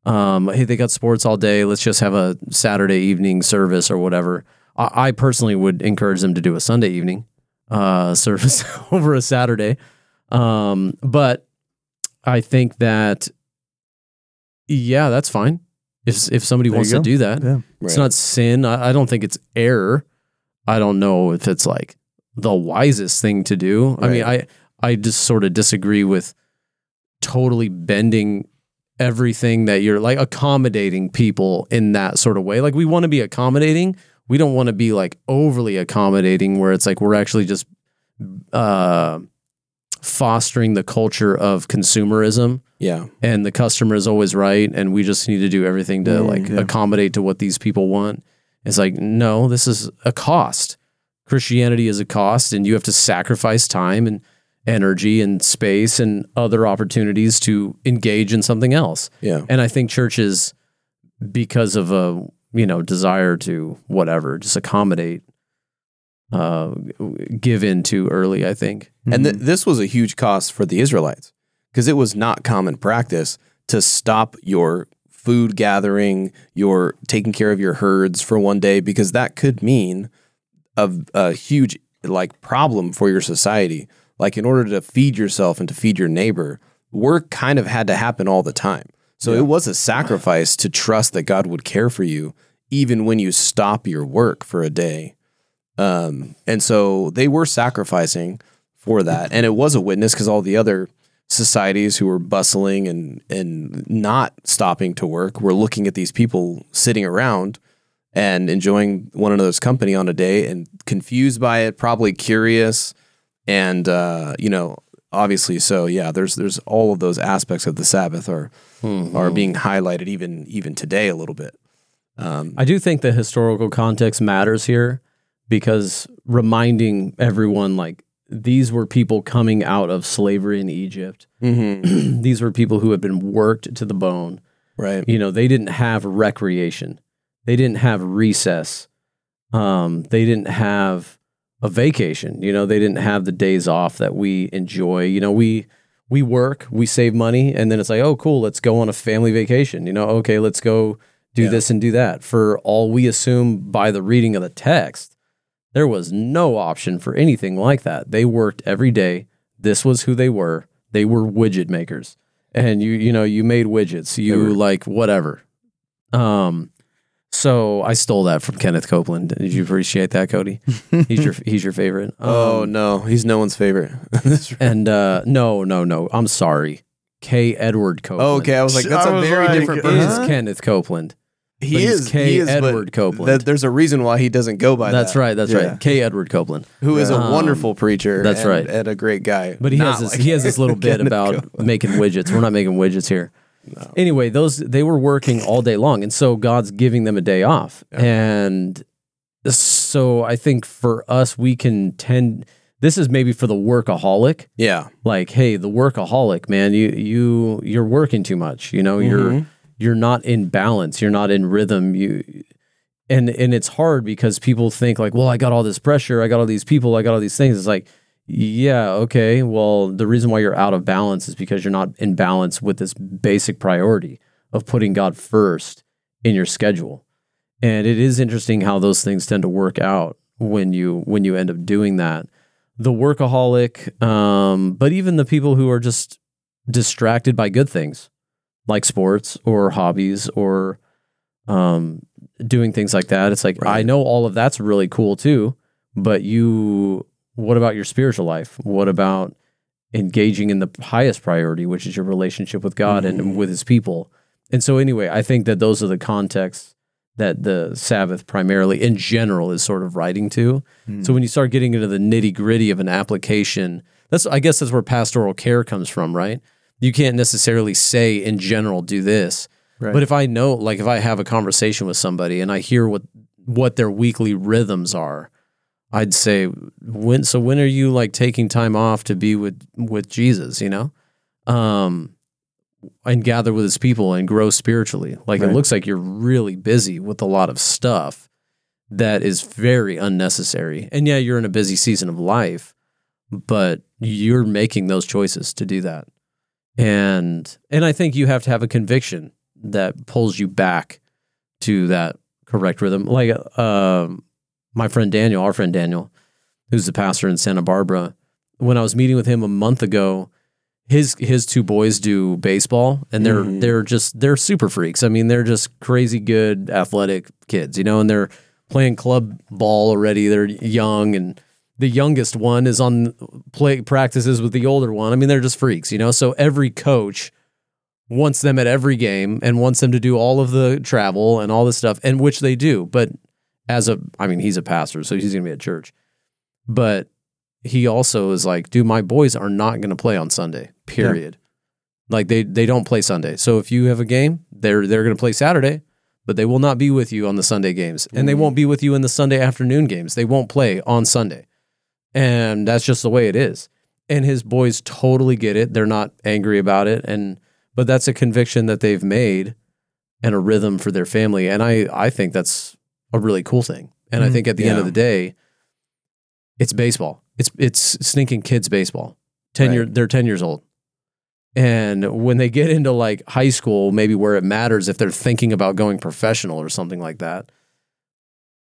Um, hey, they got sports all day. Let's just have a Saturday evening service or whatever. I, I personally would encourage them to do a Sunday evening uh, service over a Saturday. Um, but I think that, yeah, that's fine. If if somebody There wants to do that, Yeah. it's Right. not sin. I, I don't think it's error. I don't know if it's like the wisest thing to do. I mean, I I just sort of disagree with totally bending everything that you're like accommodating people in that sort of way. Like we want to be accommodating. We don't want to be like overly accommodating where it's like we're actually just uh fostering the culture of consumerism Yeah. and the customer is always right and we just need to do everything to Mm, like yeah. accommodate to what these people want it's like no this is a cost. Christianity is a cost and you have to sacrifice time and energy and space and other opportunities to engage in something else. Yeah. and i think churches because of a you know desire to whatever just accommodate uh give in too early i think. And th- this was a huge cost for the Israelites because it was not common practice to stop your food gathering, you're taking care of your herds for one day because that could mean a, a huge like problem for your society. Like in order to feed yourself and to feed your neighbor, work kind of had to happen all the time. So it was a sacrifice to trust that God would care for you even when you stop your work for a day. Um, and so they were sacrificing for that. And it was a witness because all the other societies who were bustling and, and not stopping to work were looking at these people sitting around and enjoying one another's company on a day and confused by it, probably curious. And, uh, you know, obviously so yeah there's there's all of those aspects of the sabbath are are being highlighted even even today a little bit um, I do think the historical context matters here because reminding everyone like these were people coming out of slavery in Egypt. these were people who had been worked to the bone. right You know, they didn't have recreation. They didn't have recess. Um, they didn't have a vacation. You know, they didn't have the days off that we enjoy. You know, we we work, we save money, and then it's like, oh, cool, let's go on a family vacation. You know, okay, let's go do this and do that. For all we assume by the reading of the text, there was no option for anything like that. They worked every day. This was who they were. They were widget makers. And you you know, you made widgets. You like whatever. Um so I stole that from Kenneth Copeland. Did you appreciate that, Cody? He's your he's your favorite. oh Um, no he's no one's favorite and uh no, no, no. I'm sorry. K. Edward Copeland. oh, okay i was like that's I a very like, different uh, Is Kenneth Copeland. He is K. he is, Edward Copeland. that- there's a reason why he doesn't go by That's that right. That's Yeah. right. K. Edward Copeland. who is a Um, wonderful preacher that's and, right. and a great guy But he Not has this, like he has this little bit Kenneth about Copeland. making widgets. We're not making widgets here. Anyway, those they were working all day long, and so God's giving them a day off. And so I think for us, we can tend. This is maybe for the workaholic. yeah Like, hey, the workaholic man, you you you're working too much. You know, you're you're not in balance. You're not in rhythm. You and and it's hard because people think like, well, I got all this pressure, I got all these people, I got all these things. It's like, yeah, okay. Well, the reason why you're out of balance is because you're not in balance with this basic priority of putting God first in your schedule. And it is interesting how those things tend to work out when you when you end up doing that. The workaholic, um, but even the people who are just distracted by good things like sports or hobbies or um, doing things like that. It's like I know all of that's really cool too, but you, what about your spiritual life? What about engaging in the highest priority, which is your relationship with God and with His people? And so, anyway, I think that those are the contexts that the Sabbath primarily, in general, is sort of writing to. So when you start getting into the nitty gritty of an application, that's I guess that's where pastoral care comes from, right? You can't necessarily say in general do this, Right. but if I know, like if I have a conversation with somebody and I hear what what their weekly rhythms are, I'd say when. So when are you like taking time off to be with with Jesus? You know, um, and gather with His people and grow spiritually. Like it looks like you're really busy with a lot of stuff that is very unnecessary. And yeah, you're in a busy season of life, but you're making those choices to do that. And and I think you have to have a conviction that pulls you back to that correct rhythm. Like um my friend Daniel, our friend Daniel, who's the pastor in Santa Barbara, when I was meeting with him a month ago, his his two boys do baseball and they're Mhm. they're just they're super freaks. I mean, they're just crazy good athletic kids, you know, and they're playing club ball already. They're young and the youngest one is on play practices with the older one. I mean, they're just freaks, you know. So every coach wants them at every game and wants them to do all of the travel and all this stuff, and which they do. But as a, I mean, he's a pastor, so he's going to be at church. But he also is like, dude, my boys are not going to play on Sunday. Period. Like they they don't play Sunday. So if you have a game, they're they're going to play Saturday, but they will not be with you on the Sunday games, and they mm. won't be with you in the Sunday afternoon games. They won't play on Sunday, and that's just the way it is. And his boys totally get it. They're not angry about it, and but that's a conviction that they've made and a rhythm for their family, and I I think that's a really cool thing. And I Mm, think at the end of the day, it's baseball. It's it's sneaking kids baseball. Ten Right. year they're ten years old. And when they get into like high school, maybe where it matters if they're thinking about going professional or something like that,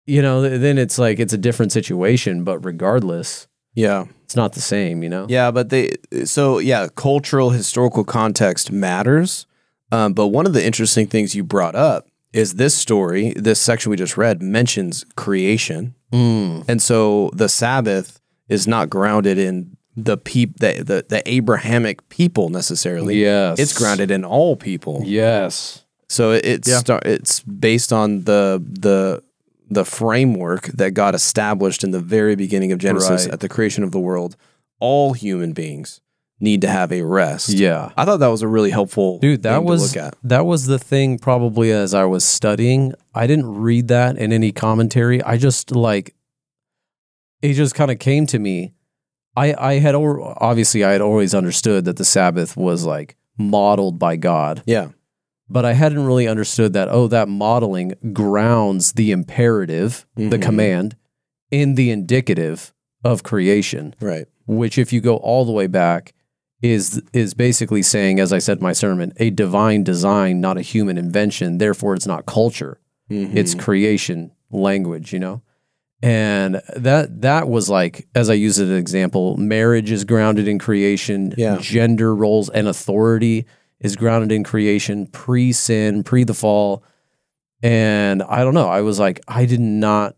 you know, then it's like it's a different situation. But regardless, Yeah. it's not the same, you know? Yeah, but they so yeah, cultural historical context matters. Um, but one of the interesting things you brought up is this story, this section we just read mentions creation, Mm. and so the Sabbath is not grounded in the peop the, the the Abrahamic people necessarily. Yes. it's grounded in all people. Yes. So it- it's Yeah. star- it's based on the the the framework that God established in the very beginning of Genesis Right. at the creation of the world. All human beings need to have a rest. Yeah. I thought that was a really helpful Dude, that thing was to look at. that was the thing probably as I was studying. I didn't read that in any commentary. I just like it just kind of came to me. I I had obviously I had always understood that the Sabbath was like modeled by God, Yeah, but I hadn't really understood that oh that modeling grounds the imperative, the Mhm. command in the indicative of creation right. which if you go all the way back is is basically saying as i said in my sermon a divine design not a human invention therefore it's not culture Mhm. it's creation language you know and that that was like as i use it as an example marriage is grounded in creation Yeah. gender roles and authority is grounded in creation pre-sin pre the fall and i don't know i was like i did not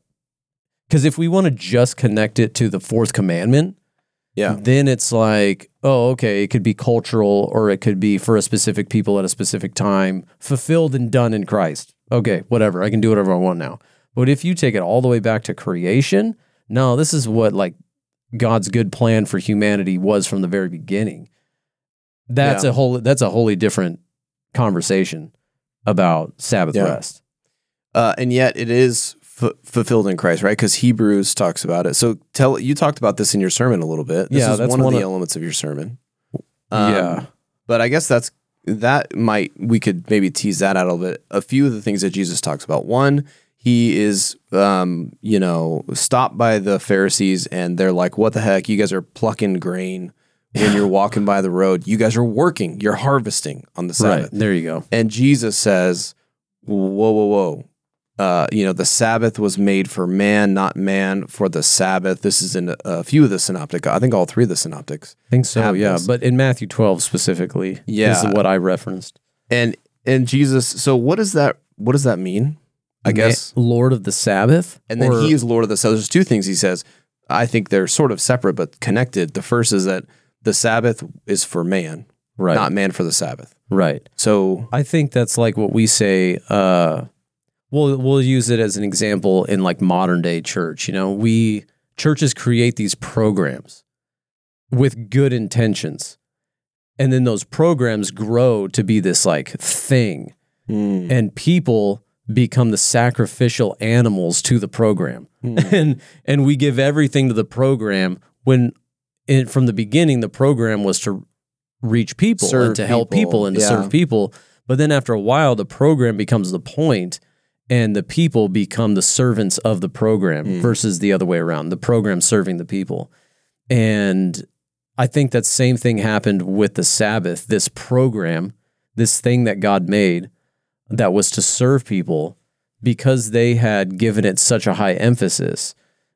because if we want to just connect it to the fourth commandment yeah, then it's like, oh, okay, it could be cultural or it could be for a specific people at a specific time, fulfilled and done in Christ. Okay, whatever. I can do whatever I want now. But if you take it all the way back to creation, no, this is what like God's good plan for humanity was from the very beginning. That's Yeah. a whole that's a wholly different conversation about Sabbath Yeah. rest. uh, and yet it is f- fulfilled in Christ, right? Because Hebrews talks about it. So tell you talked about this in your sermon a little bit. This Yeah, is that's one of the of- elements of your sermon. Yeah. but I guess that's that might we could maybe tease that out a little bit. A few of the things that Jesus talks about. One, he is um, you know, stopped by the Pharisees and they're like, What the heck? You guys are plucking grain when you're walking by the road. You guys are working, you're harvesting on the Sabbath. Right. There you go. And Jesus says, Whoa, whoa, whoa. Uh, you know, the Sabbath was made for man, not man for the Sabbath. This is in a, few of the synoptic. I think all three of the synoptics. I think so, have yeah. But in Matthew 12 specifically, Yeah. is what I referenced. And and Jesus, so what does that what does that mean? I guess. Lord of the Sabbath. And then Or- he is Lord of the Sabbath. There's two things he says. I think they're sort of separate but connected. The first is that the Sabbath is for man, right, not man for the Sabbath. right. So I think that's like what we say. Uh, we'll we'll use it as an example in like modern day church. You know, we churches create these programs with good intentions, and then those programs grow to be this like thing, mm, and people become the sacrificial animals to the program. and and we give everything to the program when it, from the beginning the program was to reach people Serve and to help people, people and to yeah. serve people but then after a while the program becomes the point and the people become the servants of the program Mm. versus the other way around the program serving the people and i think that same thing happened with the sabbath this program this thing that god made that was to serve people because they had given it such a high emphasis,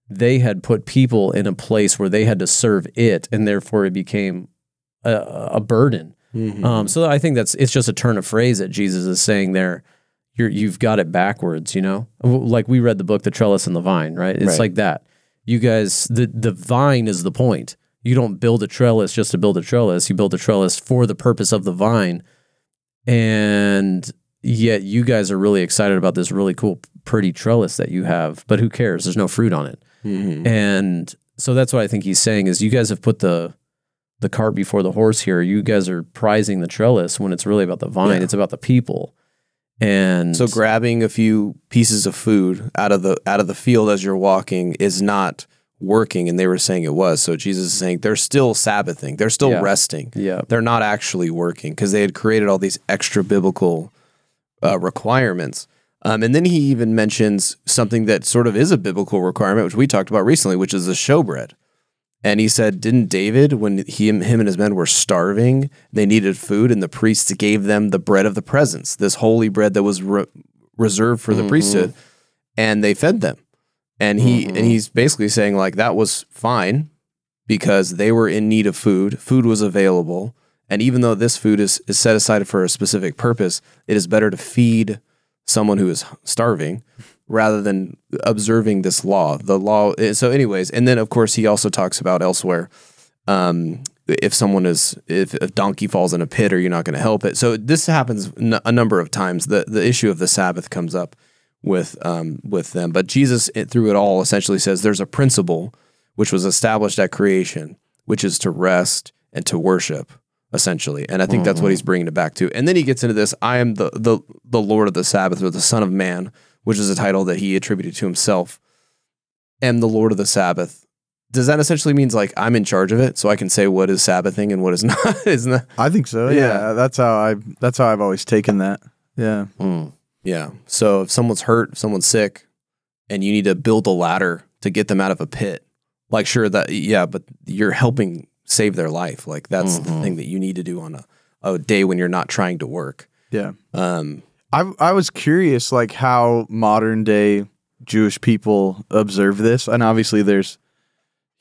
they had put people in a place where they had to serve it, and therefore it became a, a burden. mhm. Um, so I think that's it's just a turn of phrase that Jesus is saying there. You're, you've got it backwards, you know. Like we read the book, The Trellis and the Vine, right? It's Right. like that. You guys, the the vine is the point. You don't build a trellis just to build a trellis. You build a trellis for the purpose of the vine, and yet you guys are really excited about this really cool, pretty trellis that you have. But who cares? There's no fruit on it. Mhm. And so that's what I think he's saying is you guys have put the the cart before the horse here. You guys are prizing the trellis when it's really about the vine. Yeah. It's about the people. And So grabbing a few pieces of food out of the out of the field as you're walking is not working, and they were saying it was. So Jesus is saying they're still Sabbathing, they're still Yeah. resting. yeah, They're not actually working because they had created all these extra biblical uh, requirements. Um, and then he even mentions something that sort of is a biblical requirement, which we talked about recently, which is the showbread. And he said, Didn't David, when he, him and his men were starving, they needed food, and the priests gave them the bread of the presence, this holy bread that was re- reserved for the Mhm. priesthood, and they fed them. And he Mhm. and he's basically saying like that was fine because they were in need of food. Food was available, and even though this food is, is set aside for a specific purpose, it is better to feed someone who is starving rather than observing this law. The law. eh, So, anyways, and then of course he also talks about elsewhere. Um, if someone is if a donkey falls in a pit, or you're not going to help it. So this happens n- a number of times. The the issue of the Sabbath comes up with um, with them, but Jesus it, through it all essentially says there's a principle which was established at creation, which is to rest and to worship essentially. And I think that's what he's mm-hmm. bringing it back to. And then he gets into this I am the the the Lord of the Sabbath or the Son of Man, which is a title that he attributed to himself. Am the Lord of the Sabbath. Does that essentially means like I'm in charge of it so I can say what is Sabbathing and what is not? Isn't that I think so. Yeah. Yeah. that's how I. That's how I've always taken that. Yeah. Hmm. Yeah. So if someone's hurt, if someone's sick, and you need to build a ladder to get them out of a pit, like sure that yeah, but you're helping save their life. Like that's the Mhm. thing that you need to do on a, a day when you're not trying to work. Yeah. Um, I I was curious like how modern day Jewish people observe this, and obviously there's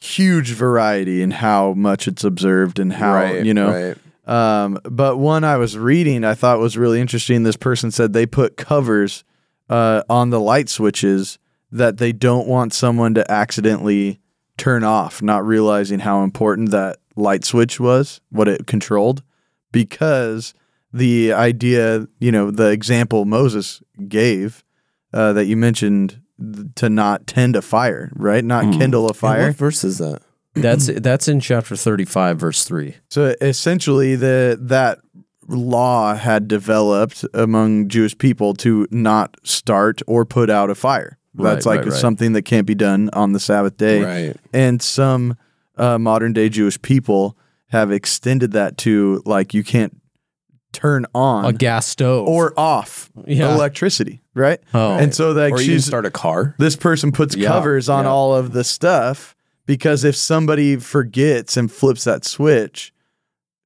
huge variety in how much it's observed and how right, you know. right. Um, but one I was reading, I thought was really interesting. This person said they put covers uh, on the light switches that they don't want someone to accidentally turn off, not realizing how important that light switch was, what it controlled, because the idea, you know, the example Moses gave uh, that you mentioned th- to not tend a fire, right? Not Hmm. kindle a Yeah, fire. what verse is that? That's that's in chapter 35 verse 3. So essentially, the that law had developed among Jewish people to not start or put out a fire. That's Right, like right, right. something that can't be done on the Sabbath day. Right. And some uh, modern day Jewish people have extended that to like you can't turn on A gas stove or off Yeah. electricity, right? oh, And so like or you she's start a car. this person puts Yeah, covers on yeah. all of the stuff because if somebody forgets and flips that switch,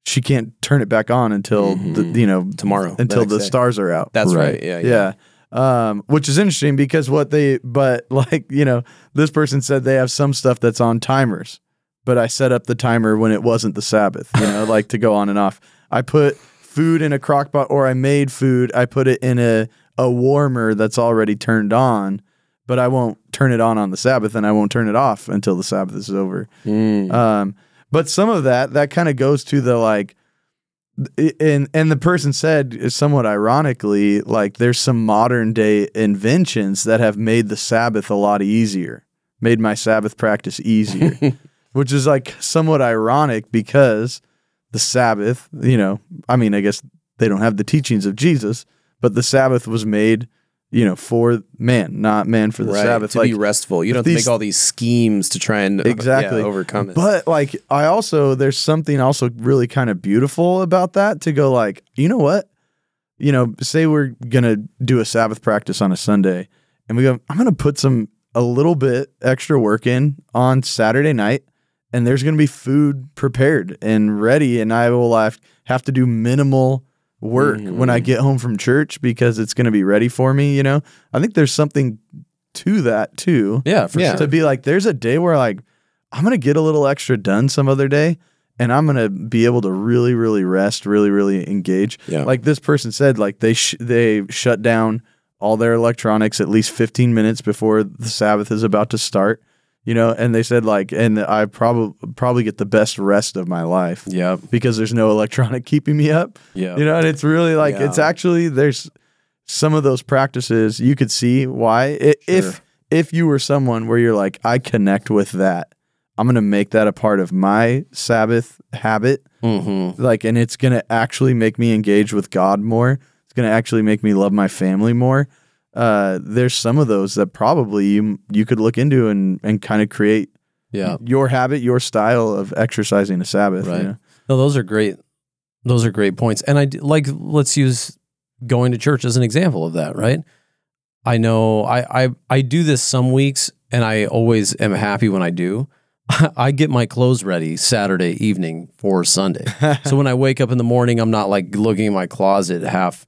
she can't turn it back on until the, Mhm. you know Tomorrow, until the day. stars are out. That's right. Right. Yeah. Yeah. Um, which is interesting because what they but like you know this person said they have some stuff that's on timers, but I set up the timer when it wasn't the Sabbath, you know, like to go on and off. I put food in a crock pot or I made food. I put it in a a warmer that's already turned on, but I won't turn it on on the Sabbath and I won't turn it off until the Sabbath is over. Mm. Um, but some of that that kind of goes to the like, and and the person said somewhat ironically, like there's some modern day inventions that have made the Sabbath a lot easier, made my Sabbath practice easier, which is like somewhat ironic because the Sabbath, you know, I mean, I guess they don't have the teachings of Jesus, but the Sabbath was made, you know, for man, not man for the right. Sabbath. to like, be restful. You don't these- make all these schemes to try and uh, Exactly. yeah, overcome it. But like I also there's something also really kind of beautiful about that to go like, you know what? You know, say we're gonna do a Sabbath practice on a Sunday and we go, I'm gonna put some a little bit extra work in on Saturday night and there's gonna be food prepared and ready and I will have, have to do minimal work when I Mhm. get home from church because it's gonna be ready for me, you know? I think there's something to that too yeah, for Yeah. sure. to be like there's a day where like i'm gonna get a little extra done some other day and i'm gonna be able to really really rest really really engage Yeah. like this person said like they sh- they shut down all their electronics at least 15 minutes before the sabbath is about to start you know and they said like and i probably probably get the best rest of my life Yeah. because there's no electronic keeping me up Yeah. you know and it's really like Yeah. it's actually there's some of those practices you could see why I if if you were someone where you're like i connect with that i'm going to make that a part of my sabbath habit mm-hmm. like and it's going to actually make me engage with god more it's going to actually make me love my family more uh there's some of those that probably you you could look into and and kind of create Yeah. your habit your style of exercising a sabbath you Right. know? No, those are great. Those are great points. And I like let's use going to church as an example of that, right? I know I I I do this some weeks and I always am happy when I do. I get my clothes ready Saturday evening for Sunday. so when I wake up in the morning, I'm not like looking in my closet half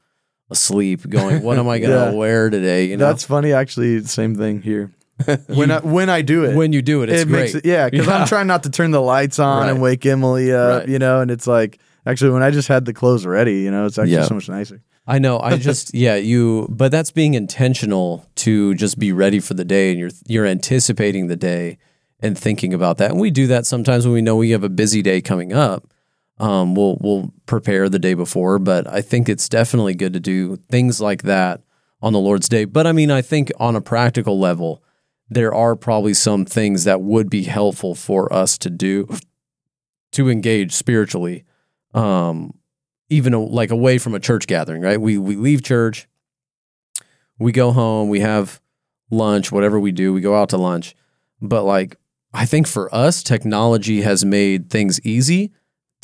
asleep, going, "What am I going to Yeah. wear today?" You know, That's funny. Actually, same thing here. when I, when I do it, when you do it, it's it great. makes it yeah because Yeah. i'm trying not to turn the lights on and Right. wake emily up Right. you know and it's like actually when i just had the clothes ready you know it's actually Yeah. so much nicer I know. I just yeah, you but that's being intentional to just be ready for the day and you're you're anticipating the day and thinking about that. And we do that sometimes when we know we have a busy day coming up. Um, we'll we'll prepare the day before, but I think it's definitely good to do things like that on the Lord's day. But I mean, I think on a practical level, there are probably some things that would be helpful for us to do to engage spiritually. Um, even like away from a church gathering, right? We we leave church, we go home, we have lunch, whatever we do, we go out to lunch. But like I think for us, technology has made things easy.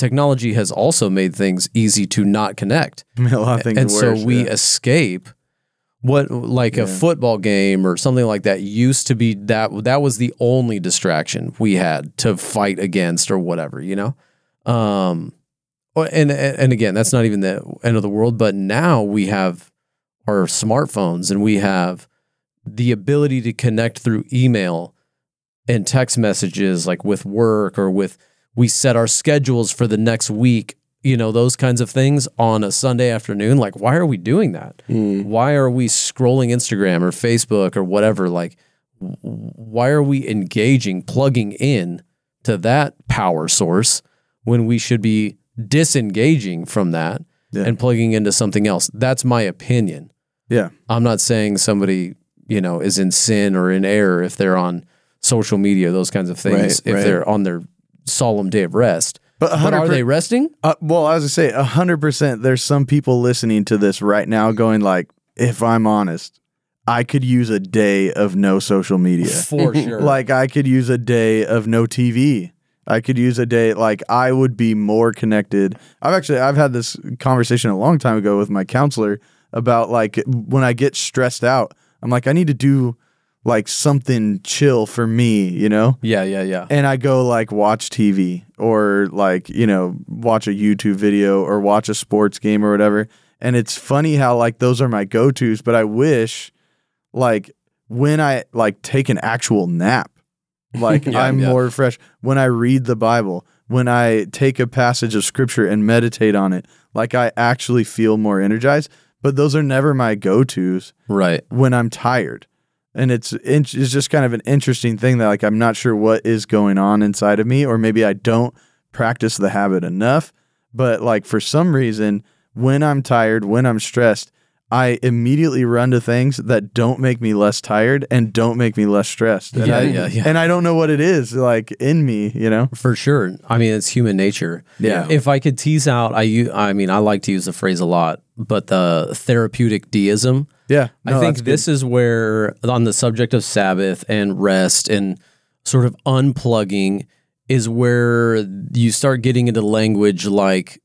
Technology has also made things easy to not connect. I mean, a lot of things and worse, so we yeah. escape what like Yeah. a football game or something like that used to be that that was the only distraction we had to fight against or whatever, you know? Um and and again, that's not even the end of the world, but now we have our smartphones and we have the ability to connect through email and text messages like with work or with we set our schedules for the next week, you know, those kinds of things on a Sunday afternoon. Like, why are we doing that? Hmm. Why are we scrolling Instagram or Facebook or whatever? Like, why are we engaging, plugging in to that power source when we should be disengaging from that Yeah. and plugging into something else? That's my opinion. yeah I'm not saying somebody, you know, is in sin or in error if they're on social media, those kinds of things, Right, if right. they're on their solemn day of rest. but, But are they resting? uh, well i was gonna say 100% there's some people listening to this right now going like if i'm honest i could use a day of no social media For sure. like i could use a day of no tv i could use a day like i would be more connected i've actually i've had this conversation a long time ago with my counselor about like when i get stressed out i'm like i need to do like something chill for me you know yeah, yeah, yeah. and I go like watch TV or like, you know, watch a YouTube video or watch a sports game or whatever. And it's funny how like those are my go-tos, but I wish like when I like take an actual nap, like Yeah, I'm yeah. more fresh. When I read the Bible, when I take a passage of scripture and meditate on it, like I actually feel more energized. But those are never my go-tos Right. when I'm tired. And it's it's just kind of an interesting thing that like I'm not sure what is going on inside of me or maybe I don't practice the habit enough, but like for some reason when I'm tired, when I'm stressed, I immediately run to things that don't make me less tired and don't make me less stressed. And Yeah, I, yeah, yeah. And I don't know what it is like in me, you know? For sure. I mean, it's human nature. Yeah. If I could tease out, I, I mean, I like to use the phrase a lot, but the therapeutic deism. Yeah. I think this is where, on the subject of Sabbath and rest and sort of unplugging, is where you start getting into language like,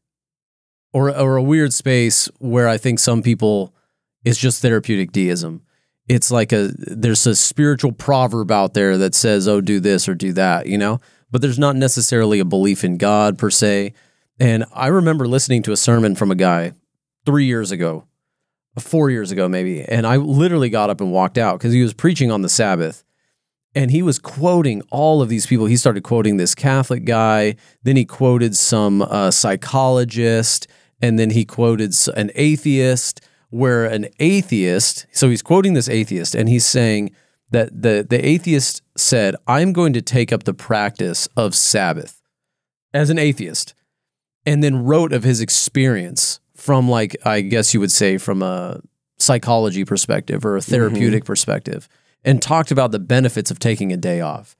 or or a weird space where I think some people it's just therapeutic deism. It's like a there's a spiritual proverb out there that says, "Oh, do this or do that," you know. But there's not necessarily a belief in God per se. And I remember listening to a sermon from a guy three years ago, four years ago maybe, and I literally got up and walked out because he was preaching on the Sabbath, and he was quoting all of these people. He started quoting this Catholic guy, then he quoted some uh, psychologist, and then he quoted an atheist. Where an atheist, so he's quoting this atheist, and he's saying that the the atheist said, "I'm going to take up the practice of Sabbath as an atheist," and then wrote of his experience from like I guess you would say from a psychology perspective or a mm-hmm. therapeutic perspective and talked about the benefits of taking a day off.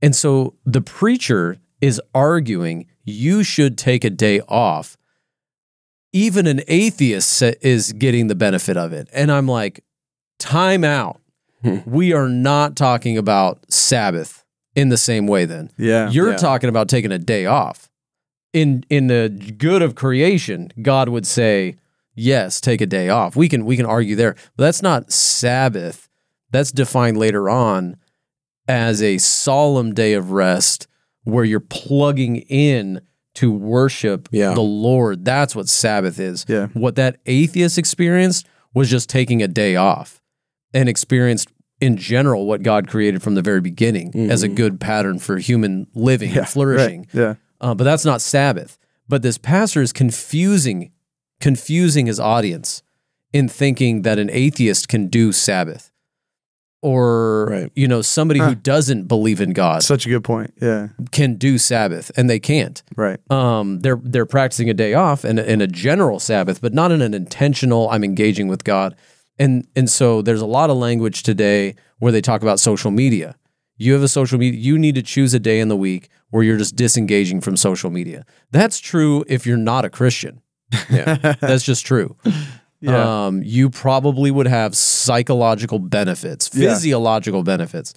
And so the preacher is arguing you should take a day off. Even an atheist is getting the benefit of it. And I'm like, time out. Hmm. we are not talking about Sabbath in the same way then. Yeah. You're Yeah. talking about taking a day off. In in the good of creation, God would say, "Yes, take a day off." We can we can argue there. But that's not Sabbath. That's defined later on as a solemn day of rest where you're plugging in to worship Yeah. the Lord. That's what Sabbath is. Yeah. What that atheist experienced was just taking a day off and experienced in general what God created from the very beginning as a good pattern for human living and flourishing. Right. Yeah. Uh, but that's not Sabbath. But this pastor is confusing, confusing his audience in thinking that an atheist can do Sabbath, or Right. you know somebody who doesn't believe in God Such a good point. Yeah. can do Sabbath, and they can't. Right. Um, they're they're practicing a day off and in a general Sabbath, but not in an intentional. I'm engaging with God, and and so there's a lot of language today where they talk about social media. You have a social media. You need to choose a day in the week where you're just disengaging from social media. That's true if you're not a Christian. Yeah. That's just true. Yeah. Um, you probably would have psychological benefits, physiological benefits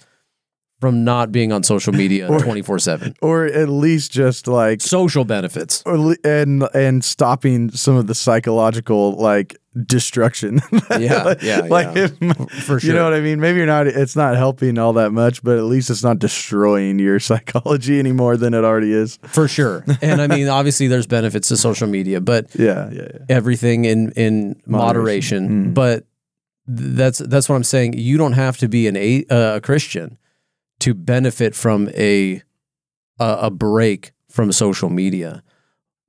from not being on social media 24 7. or at least just like Social benefits. or le- and and stopping some of the psychological like destruction. Yeah, like, yeah, like yeah. if- For sure You know what I mean? Maybe you're not. It's not helping all that much, but at least it's not destroying your psychology any more than it already is. For sure. And I mean, obviously, there's benefits to social media, but Yeah, yeah, yeah. everything in in moderation. Moderation. Mm. But that's that's what I'm saying. You don't have to be an a, uh, a Christian to benefit from a, a break from social media.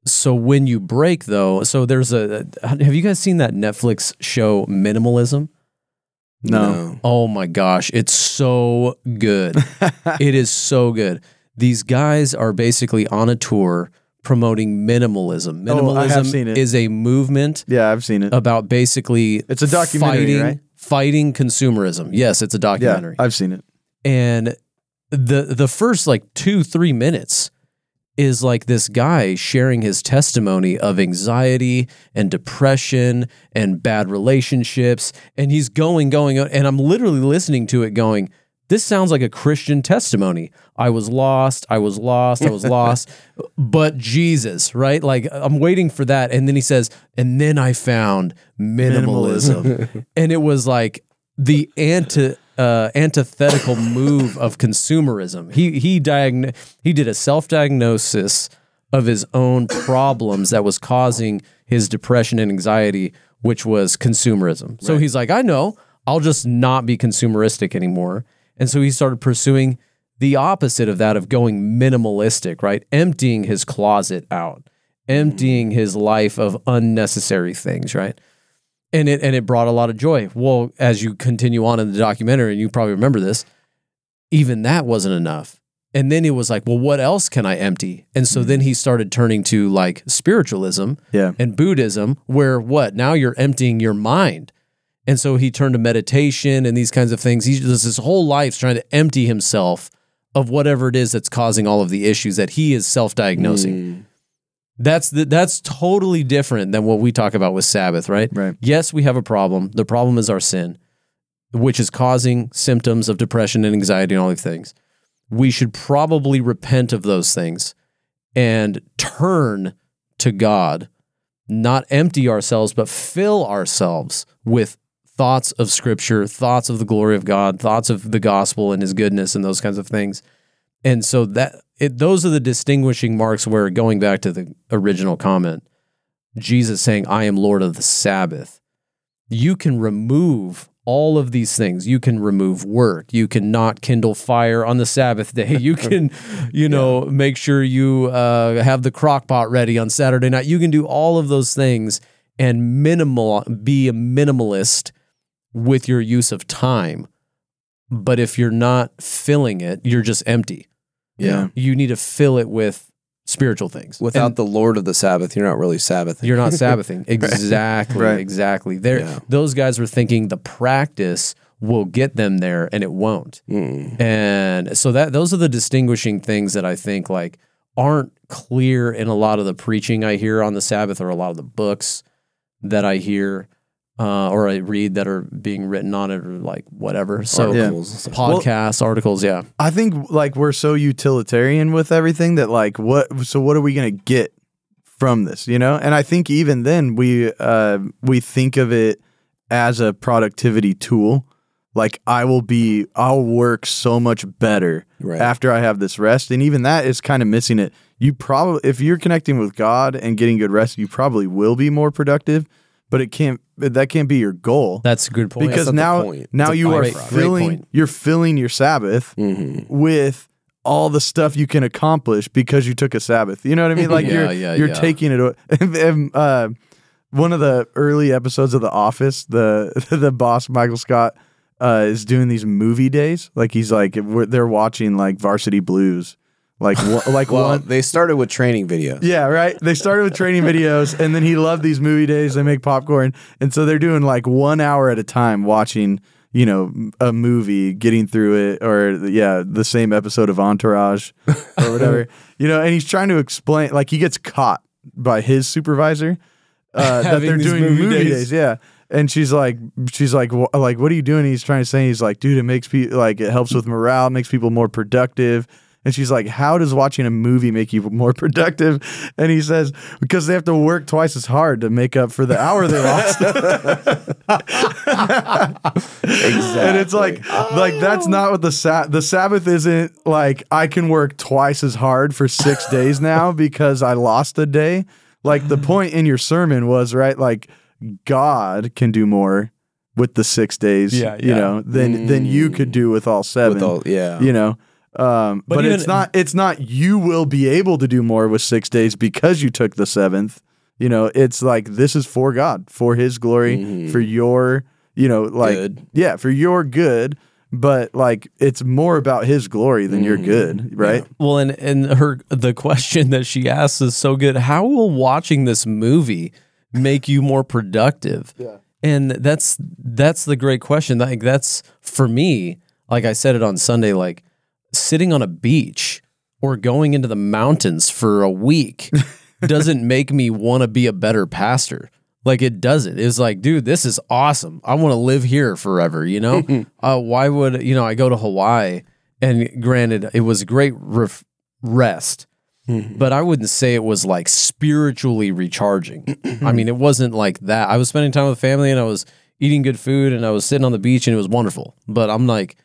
So when you break, though, so there's a. Have you guys seen that Netflix show Minimalism? No. Oh my gosh, it's so good. it is so good. These guys are basically on a tour promoting minimalism. Oh, Minimalism I have seen it. is a movement Yeah, I've seen it. about basically It's a documentary, fighting, right? fighting consumerism. Yes, it's a documentary. yeah, documentary. I've seen it. and the the first like 2-3 minutes is like this guy sharing his testimony of anxiety and depression and bad relationships and he's going going and I'm literally listening to it going this sounds like a Christian testimony. I was lost, I was lost, I was lost, but Jesus, right? Like I'm waiting for that and then he says and then I found minimalism. and it was like the anti uh, antithetical move of consumerism. He he diagn- he did a self diagnosis of his own problems that was causing his depression and anxiety, which was consumerism. So he's like, I know, I'll just not be consumeristic anymore. And so he started pursuing the opposite of that of going minimalistic, right? Emptying his closet out, emptying his life of unnecessary things, right? And it and it brought a lot of joy. Well, as you continue on in the documentary, and you probably remember this, even that wasn't enough. And then it was like, well, what else can I empty? And so then he mm. started turning to like spiritualism Yeah. and Buddhism, where what? Now you're emptying your mind. And so he turned to meditation and these kinds of things. He does his whole life trying to empty himself of whatever it is that's causing all of the issues that he is self-diagnosing. Mm. That's the, that's totally different than what we talk about with Sabbath, right? Right. Yes, we have a problem. The problem is our sin, which is causing symptoms of depression and anxiety and all these things. We should probably repent of those things and turn to God, not empty ourselves, but fill ourselves with thoughts of Scripture, thoughts of the glory of God, thoughts of the gospel and His goodness, and those kinds of things. And so that it, those are the distinguishing marks. Where going back to the original comment, Jesus saying, "I am Lord of the Sabbath." You can remove all of these things. You can remove work. You can not kindle fire on the Sabbath day. You can, you know, make sure you uh, have the crock pot ready on Saturday night. You can do all of those things and minimal be a minimalist with your use of time. But if you're not filling it, you're just empty. Yeah. You need to fill it with spiritual things. Without And the Lord of the Sabbath, you're not really Sabbathing. you're not Sabbathing. Exactly. Right. Exactly. There Yeah. those guys were thinking the practice will get them there and it won't. Mm. And so that those are the distinguishing things that I think like aren't clear in a lot of the preaching I hear on the Sabbath or a lot of the books that I hear uh, or I read that are being written on it or like whatever. So. Articles. podcasts, articles, yeah. I think like we're so utilitarian with everything that like what so what are we gonna get from this, you know? And I think even then we uh we think of it as a productivity tool. like I will be I'll work so much better Right. after I have this rest. And even that is kind of missing it. You probably if you're connecting with God and getting good rest, you probably will be more productive, but it can't that can't be your goal. That's a good point. because not now point. now you are byproduct. Filling you're filling your Sabbath Mhm. with all the stuff you can accomplish because you took a Sabbath. You know what I mean? Like Yeah, you're yeah, you're yeah. taking it. awa- And, and, uh, one of the early episodes of The Office, the the boss Michael Scott uh, is doing these movie days. Like he's like we're, they're watching like Varsity Blues, like one- like Well, one. they started with training videos. Yeah, right. They started with training videos, and then he loved these movie days. They make popcorn, and so they're doing like one hour at a time watching, you know, a movie, getting through it, or yeah, the same episode of Entourage or whatever, you know. And he's trying to explain, like he gets caught by his supervisor uh, that they're doing movie movie, days. days. Yeah. And she's like, she's like, wh- like, what are you doing? He's trying to say, he's like, dude, it makes people like it helps with morale, makes people more productive. And she's like, how does watching a movie make you more productive? And he says, because they have to work twice as hard to make up for the hour they lost. Exactly. and it's like, like that's not what the sa- the Sabbath isn't like. I can work twice as hard for six days now because I lost a day. Like the point in your sermon was right, like God can do more with the six days, Yeah, you know, than than you could mm. do with all seven. with all, yeah. you know. Um, but But it's not. It's not. You will be able to do more with six days because you took the seventh. You know, it's like this is for God, for His glory, Mhm. for your, you know, like Good. yeah, for your good. But like, it's more about His glory than your Mhm. good, right? Well, and and her the question that she asks is so good. How will watching this movie make you more productive? Yeah. And that's that's the great question. Like that's for me, like I said it on Sunday, like sitting on a beach or going into the mountains for a week doesn't make me want to be a better pastor. Like it doesn't. It's like, dude, this is awesome. I want to live here forever. You know, uh, why would you know? I go to Hawaii, and granted, it was great ref- rest, but I wouldn't say it was like spiritually recharging. I mean, it wasn't like that. I was spending time with family, and I was eating good food, and I was sitting on the beach, and it was wonderful. But I'm like,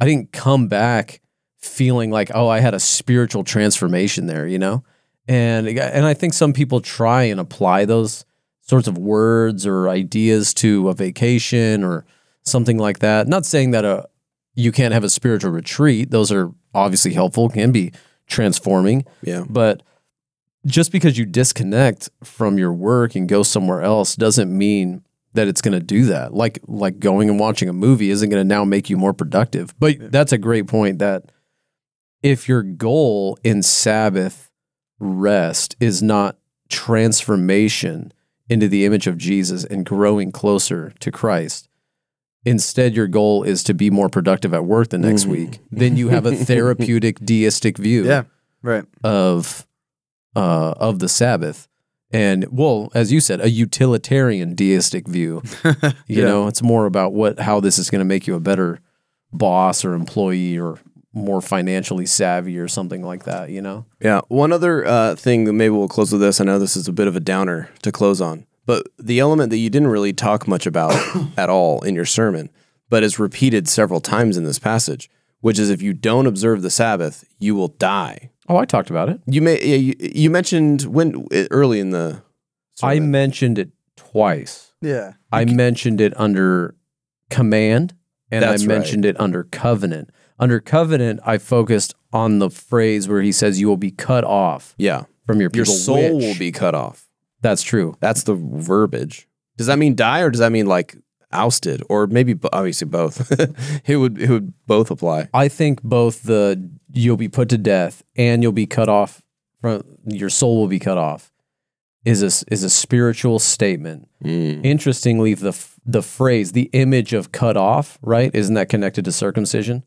I didn't come back feeling like, oh, I had a spiritual transformation there. You know, and and I think some people try and apply those sorts of words or ideas to a vacation or something like that. Not saying that a you can't have a spiritual retreat; those are obviously helpful, can be transforming. yeah. But just because you disconnect from your work and go somewhere else doesn't mean that it's going to do that. Like like going and watching a movie isn't going to now make you more productive. But that's a great point that if your goal in Sabbath rest is not transformation into the image of Jesus and growing closer to Christ, instead your goal is to be more productive at work the next Mhm. week, then you have a therapeutic deistic view Yeah, right. of uh, of the Sabbath. And well, as you said, a utilitarian deistic view. You Yeah. know, it's more about what how this is going to make you a better boss or employee or more financially savvy or something like that, you know? Yeah. One other uh, thing that maybe we'll close with this. I know this is a bit of a downer to close on, but the element that you didn't really talk much about at all in your sermon, but is repeated several times in this passage, which is if you don't observe the Sabbath, you will die. Oh, I talked about it. You may yeah, you, you mentioned when early in the I mentioned it twice. Yeah. I mentioned it under command and That's I right. mentioned it under covenant. Under covenant, I focused on the phrase where he says you will be cut off yeah, from your your people. soul which- will be cut off. That's true. That's the verbiage. Does that mean die or does that mean like ousted or maybe bo- obviously both? it would it would both apply. I think both the you'll be put to death and you'll be cut off from your soul will be cut off is a is a spiritual statement. Mm. Interestingly, the f- the phrase the image of cut off right isn't that connected to circumcision?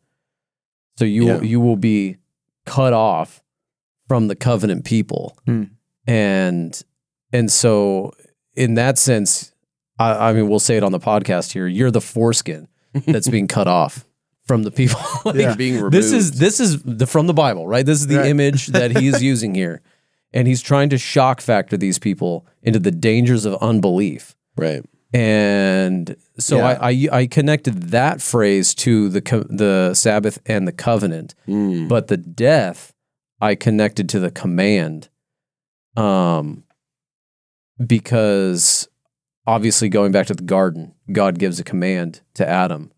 So you Yeah. will, you will be cut off from the covenant people, Hmm. and and so in that sense, I, I mean we'll say it on the podcast here. You're the foreskin that's being cut off from the people. Like, Yeah. Being removed. this is this is the from the Bible, right? This is the Right. image that he is using here. And he's trying to shock factor these people into the dangers of unbelief. right. And so Yeah. I, I I connected that phrase to the co- the Sabbath and the covenant, Mm. but the death I connected to the command, um, because obviously going back to the garden, God gives a command to Adam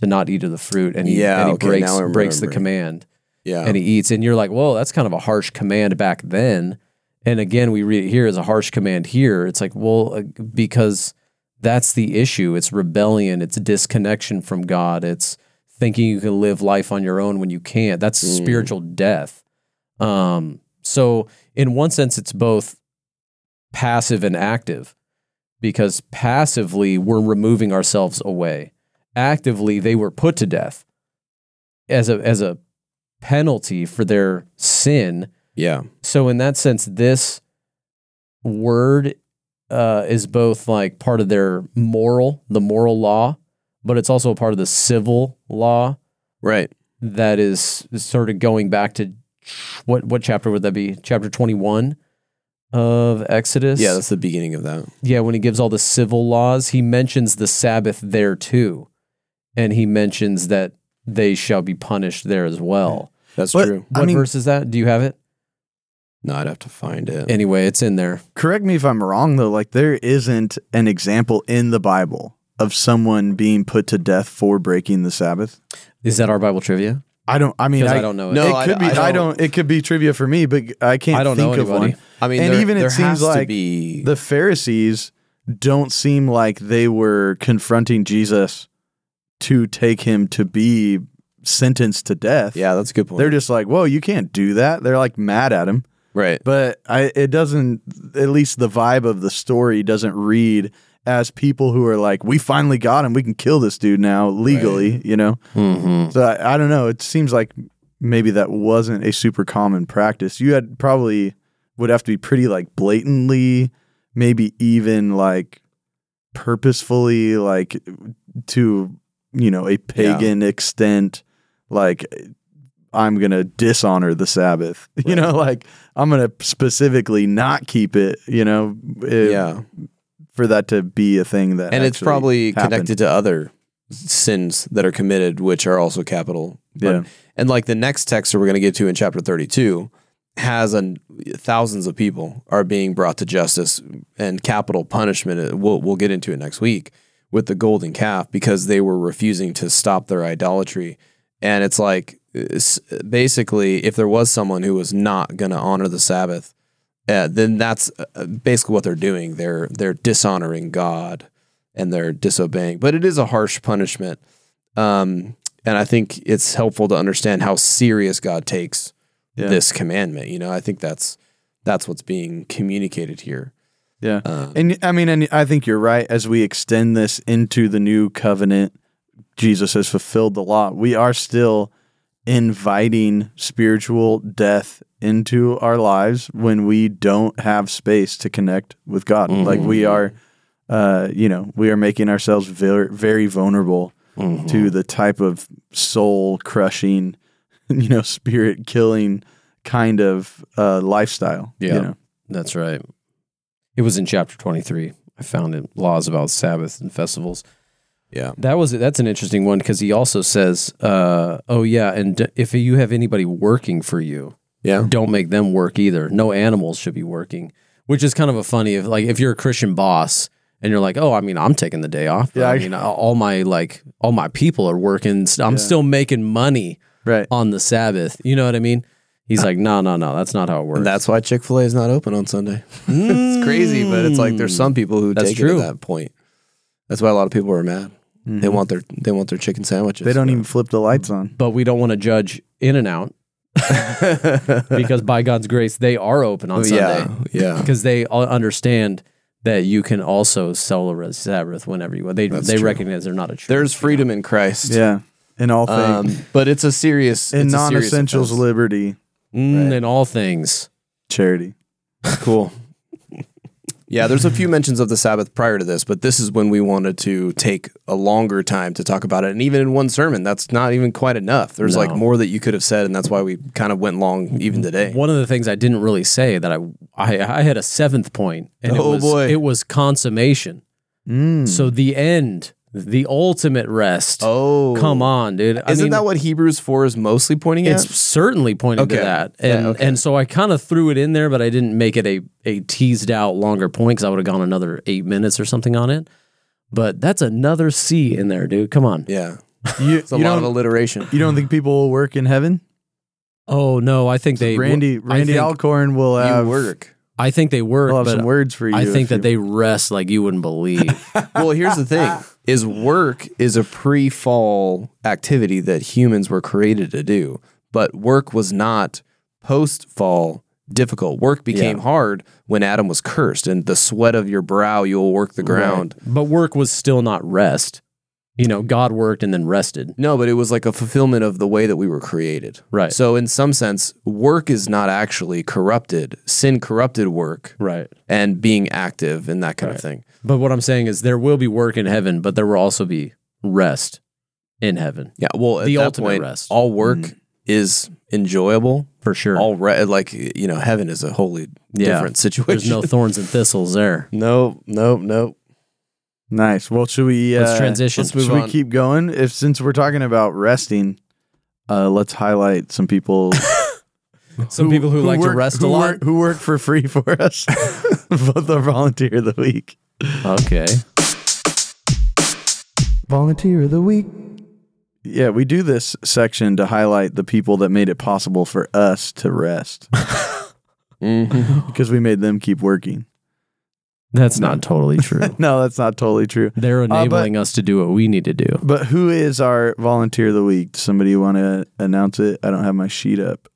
to not eat of the fruit, and he, Yeah, and he okay, breaks breaks the command yeah. and he eats. And you're like, whoa, that's kind of a harsh command back then. And again, we read it here as a harsh command here. It's like, well, uh, because that's the issue. It's rebellion. It's disconnection from God. It's thinking you can live life on your own when you can't. That's Mm. spiritual death. Um, so in one sense, it's both passive and active because passively we're removing ourselves away. Actively, they were put to death as a as a penalty for their sin. yeah. So in that sense, this word uh, is both like part of their moral, the moral law, but it's also a part of the civil law Right. that is sort of going back to what what chapter would that be? Chapter twenty one of Exodus. Yeah, that's the beginning of that. Yeah, when he gives all the civil laws, he mentions the Sabbath there too. And he mentions that they shall be punished there as well. That's But- true. I What mean- verse is that? Do you have it? No, I'd have to find it. Anyway, it's in there. Correct me if I'm wrong though. Like there isn't an example in the Bible of someone being put to death for breaking the Sabbath. Is that our Bible trivia? I don't. I mean, I, I, don't know it. No, it I- could be. I I don't- don't, It could be trivia for me, but I can't I don't think know of anybody. one. I mean, and there, even it seems like be The Pharisees don't seem like they were confronting Jesus to take him to be sentenced to death. yeah, that's a good point. They're just like, "Whoa, you can't do that." They're like mad at him. Right. But I it doesn't at least the vibe of the story doesn't read as people who are like, "We finally got him. We can kill this dude now legally," you know? Mm-hmm. So I, I don't know. It seems like maybe that wasn't a super common practice. You had probably would have to be pretty like blatantly, maybe even like purposefully, like to you know a pagan extent, like I'm gonna dishonor the Sabbath. You know, like I'm gonna specifically not keep it. You know, yeah. for that to be a thing that And it's probably happened. connected to other sins that are committed, which are also capital. But- Yeah. And like the next text that we're going to get to in chapter 32 has an, thousands of people are being brought to justice and capital punishment. uh, We'll, we'll get into it next week with the golden calf because they were refusing to stop their idolatry. And it's like basically if there was someone who was not going to honor the Sabbath, uh, then that's uh, basically what they're doing. They're they're dishonoring God and they're disobeying. But it is a harsh punishment. Um, and I think it's helpful to understand how serious God takes Yeah. this commandment. You know, I think that's that's what's being communicated here. Yeah. Uh, And I mean, and I think you're right. As we extend this into the new covenant, Jesus has fulfilled the law. We are still inviting spiritual death into our lives when we don't have space to connect with God. Like we are, uh, you know, we are making ourselves very, very vulnerable to the type of soul crushing, you know, spirit killing kind of uh, lifestyle. Yeah. You know? That's right. It was in chapter 23. I found it laws about Sabbath and festivals. Yeah. That was that's an interesting one because he also says, uh, "Oh yeah, and d- if you have anybody working for you, Yeah. don't make them work either. No animals should be working." Which is kind of a funny if like if you're a Christian boss and you're like, "Oh, I mean, I'm taking the day off. Yeah, I I- mean, all my like all my people are working. I'm Yeah. still making money Right. on the Sabbath. You know what I mean?" He's like, "No, no, no. That's not how it works." And that's why Chick fil A is not open on Sunday. it's crazy, but it's like there's some people who That's take it true. to that point. That's why a lot of people are mad. They want their they want their chicken sandwiches. They don't even flip the lights on. but we don't want to judge In and Out because by God's grace they are open on Sunday. yeah, yeah. because they all understand that you can also celebrate Sabbath whenever you want. They That's they true. recognize they're not a church. There's freedom in Christ. Yeah. In all things. Um, but it's a serious in it's a serious non-essentials liberty Mm, in all things. charity. Cool. Yeah, there's a few mentions of the Sabbath prior to this, but this is when we wanted to take a longer time to talk about it. And even in one sermon, that's not even quite enough. There's like more that you could have said, and that's why we kind of went long even today. One of the things I didn't really say that I I, I had a seventh point, and it Oh, was boy. it was consummation. Mm. So the end, the ultimate rest. Oh, Come on, dude. I Isn't mean, that what Hebrews four is mostly pointing it's at? It's certainly pointing to Okay. that. Yeah, And okay. and so I kind of threw it in there, but I didn't make it a a teased out longer point because I would have gone another eight minutes or something on it. But that's another C in there, dude. Come on. Yeah, you, it's a you lot of alliteration. you don't think people will work in heaven? Oh no, I think they Randy Randy think, Alcorn will have, you work. I think they work, will have but some words for you. I think that you- they rest like you wouldn't believe. Well, here's the thing: is work is a pre-fall activity that humans were created to do, but work was not post-fall difficult. Work became Yeah. hard when Adam was cursed, and the sweat of your brow you will work the ground. but work was still not rest. You know, God worked and then rested. No, but it was like a fulfillment of the way that we were created. Right. So, in some sense, work is not actually corrupted. Sin corrupted work Right. and being active and that kind of thing. But what I'm saying is there will be work in heaven, but there will also be rest in heaven. Yeah. Well, at The that ultimate point, rest. all work is enjoyable. For sure. All re- like you know, heaven is a wholly Yeah. different situation. There's no thorns and thistles there. no, no, no. nice. Well, should we uh, Let's transition. let's move Should we keep going? If since we're talking about resting, uh, let's highlight some people. Some people who, like to rest who a lot. work, who work for free for us. Both our volunteer of the week. Okay. Volunteer of the week. Yeah, we do this section to highlight the people that made it possible for us to rest Mhm. because we made them keep working. That's not totally true. No, that's not totally true. They're but- enabling us to do what we need to do. But who is our volunteer of the week? Does somebody want to announce it? I don't have my sheet up.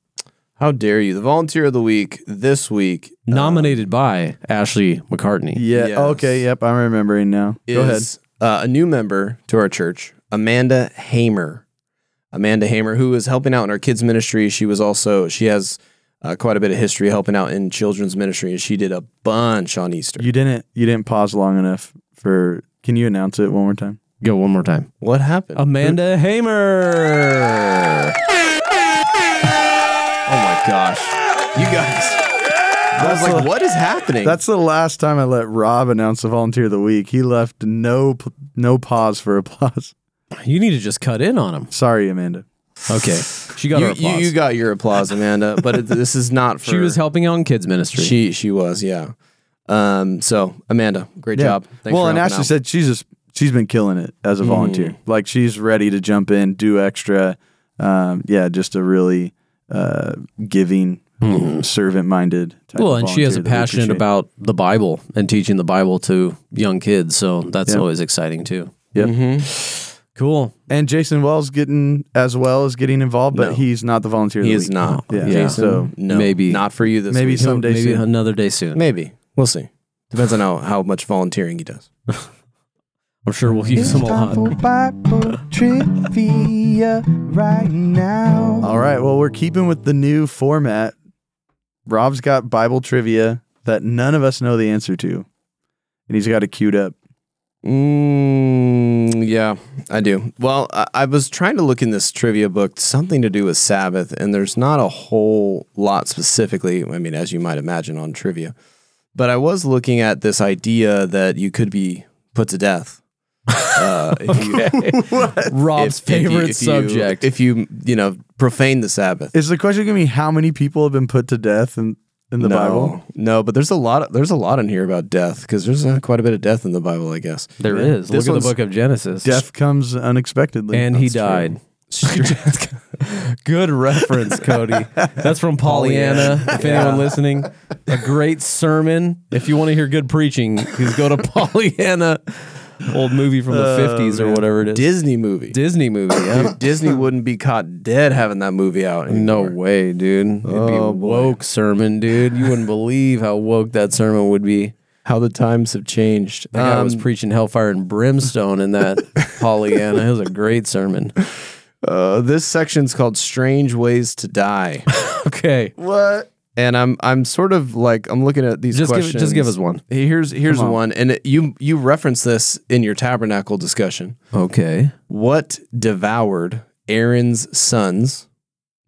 How dare you? The volunteer of the week this week Nominated by Ashley McCartney. Yeah. Yes. Okay. Yep. I'm remembering now. Go ahead. is uh, a new member to our church, Amanda Hamer. Amanda Hamer, who is helping out in our kids ministry. She was also she has uh, quite a bit of history helping out in children's ministry, and she did a bunch on Easter. You didn't. You didn't pause long enough for. Can you announce it one more time? Go one more time. what happened? Amanda Hamer. My gosh, you guys! I was like, what is happening? That's the last time I let Rob announce the volunteer of the week. He left no no pause for applause. You need to just cut in on him. Sorry, Amanda. Okay. She got you, her you, applause. you got your applause, Amanda, but it, this is not for. she was helping out in kids ministry. She she was, yeah. Um. So Amanda, great Yeah. job. Thanks well, for and helping Ashley out. said she's just she's been killing it as a volunteer. Like she's ready to jump in, do extra. Um, yeah, just a really uh, giving, servant minded. well, and she has a passion about the Bible and teaching the Bible to young kids, so that's Yeah. always exciting too. Yep. Mm-hmm. Cool. And Jason Wells getting as well as getting involved, but No. he's not the volunteer. of He the is week. not. Yeah. Yeah. Jason, So no, maybe- not for you this maybe week. some- Someday Maybe soon. another day soon. Maybe we'll see. Depends on how, how much volunteering he does. I'm sure we'll use them a lot. Bible trivia right now. All right. Well, we're keeping with the new format. Rob's got Bible trivia that none of us know the answer to, and he's got it queued up. Mm, yeah, I do. Well, I, I was trying to look in this trivia book, something to do with Sabbath, and there's not a whole lot specifically. I mean, as you might imagine on trivia, but I was looking at this idea that you could be put to death. Uh, if you, Rob's if- if you- favorite if you- subject. if you, you know, profane the Sabbath. Is the question going to be how many people have been put to death in, in the no, Bible? No, but there's a lot. Of, there's a lot in here about death because there's uh, quite a bit of death in the Bible, I guess. there Yeah. is. This Look at one's- the book of Genesis. Death comes unexpectedly. and he That's true. died. Good reference, Cody. That's from Pollyanna. Pollyanna. If anyone listening, a great sermon. If you want to hear good preaching, please go to Pollyanna, old movie from the Oh, 50s or whatever it is. Disney movie. Disney movie. Yeah. Dude, Disney wouldn't be caught dead having that movie out. No way, dude. It'd be Oh, a boy. woke sermon, dude. You wouldn't believe how woke that sermon would be. How the times have changed. That guy was Um, preaching hellfire and brimstone in that Pollyanna. It was a great sermon. uh, this section's called "Strange Ways to Die," Okay. What? And I'm I'm sort of like I'm looking at these Just give, questions. just give us one. Here's here's on. one, and it, you you reference this in your tabernacle discussion. Okay. What devoured Aaron's sons,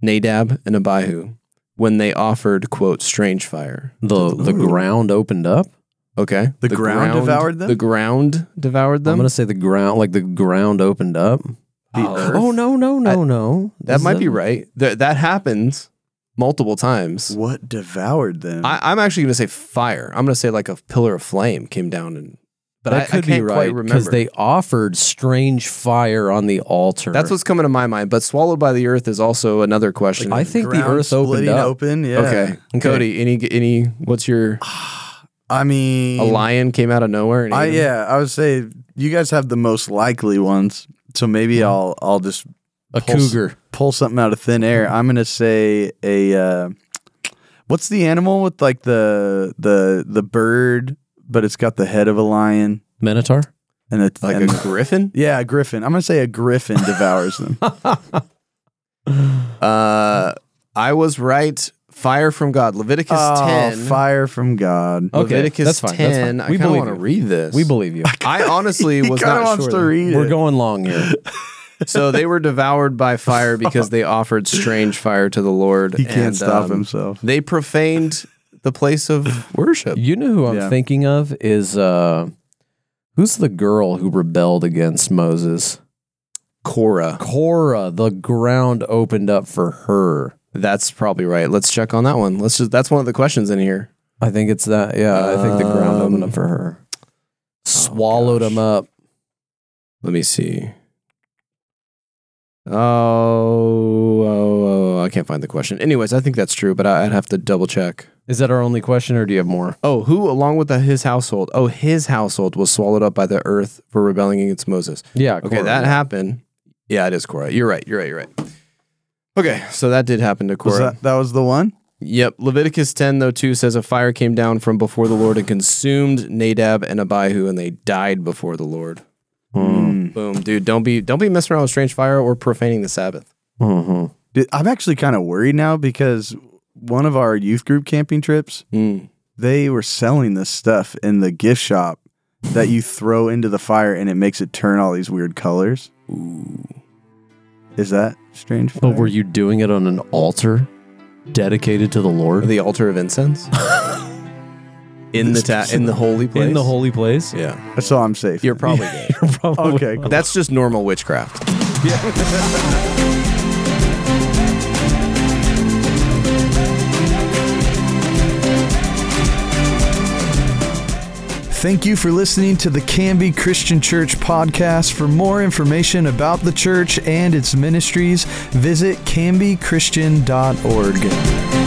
Nadab and Abihu, when they offered quote strange fire? The the ground opened up. Okay. The ground devoured them? The ground devoured them. I'm gonna say the ground, like the ground opened up. The Oh. earth? Oh no, no, no, no. that Is might be right. Th- that happens multiple times. What devoured them? I, I'm actually going to say fire. I'm going to say like a pillar of flame came down and. But that I, could I can't be quite right because they offered strange fire on the altar. That's what's coming to my mind. But swallowed by the earth is also another question. I think the earth opened splitting up. open. Yeah. okay. Cody, any any? What's your? I mean, A lion came out of nowhere. I yeah, I would say you guys have the most likely ones. So maybe mm-hmm. I'll I'll just a Pulse- cougar. pull something out of thin air. I'm gonna say a uh, what's the animal with like the the the bird, but it's got the head of a lion Minotaur. and it's like and, a griffin. yeah, a griffin. I'm gonna say a griffin devours them. Uh, I was right. Fire from God. Leviticus oh, 10. fire from God. Okay, Leviticus that's fine, that's 10. fine. We kind of believe want to you. read this. We believe you. I honestly was not wants sure. to though. read We're it. going long here. So they were devoured by fire because they offered strange fire to the Lord. He can't and, stop um, himself. They profaned the place of worship. You know who I'm Yeah. thinking of is uh who's the girl who rebelled against Moses? Korah. Korah, the ground opened up for her. That's probably right. Let's check on that one. Let's just. That's one of the questions in here. I think it's that. Yeah, I think the ground opened Um, up for her. Swallowed gosh. him up. Let me see. Oh, oh, oh, I can't find the question. Anyways, I think that's true, but I- I'd have to double check. Is that our only question, or do you have more? Oh, who, along with the, his household? Oh, his household was swallowed up by the earth for rebelling against Moses. Yeah. Okay, Korah, that yeah. happened. Yeah, it is Korah. You're right. You're right. You're right. Okay, so that did happen to Was Korah. that that was the one? Yep. Leviticus 10, though, too, says a fire came down from before the Lord and consumed Nadab and Abihu, and they died before the Lord. Mm. Boom, dude. Don't be don't be messing around with strange fire or profaning the Sabbath. Mhm. Dude, I'm actually kind of worried now because one of our youth group camping trips, Mm. they were selling this stuff in the gift shop that you throw into the fire and it makes it turn all these weird colors. Ooh. Is that strange? But were you doing it on an altar dedicated to the Lord? The altar of incense in the ta- in the holy place. In the holy place? Yeah, So I'm safe. you're probably good. You're probably Okay, cool. That's just normal witchcraft. Thank you for listening to the Canby Christian Church podcast. For more information about the church and its ministries, visit canbychristian.org.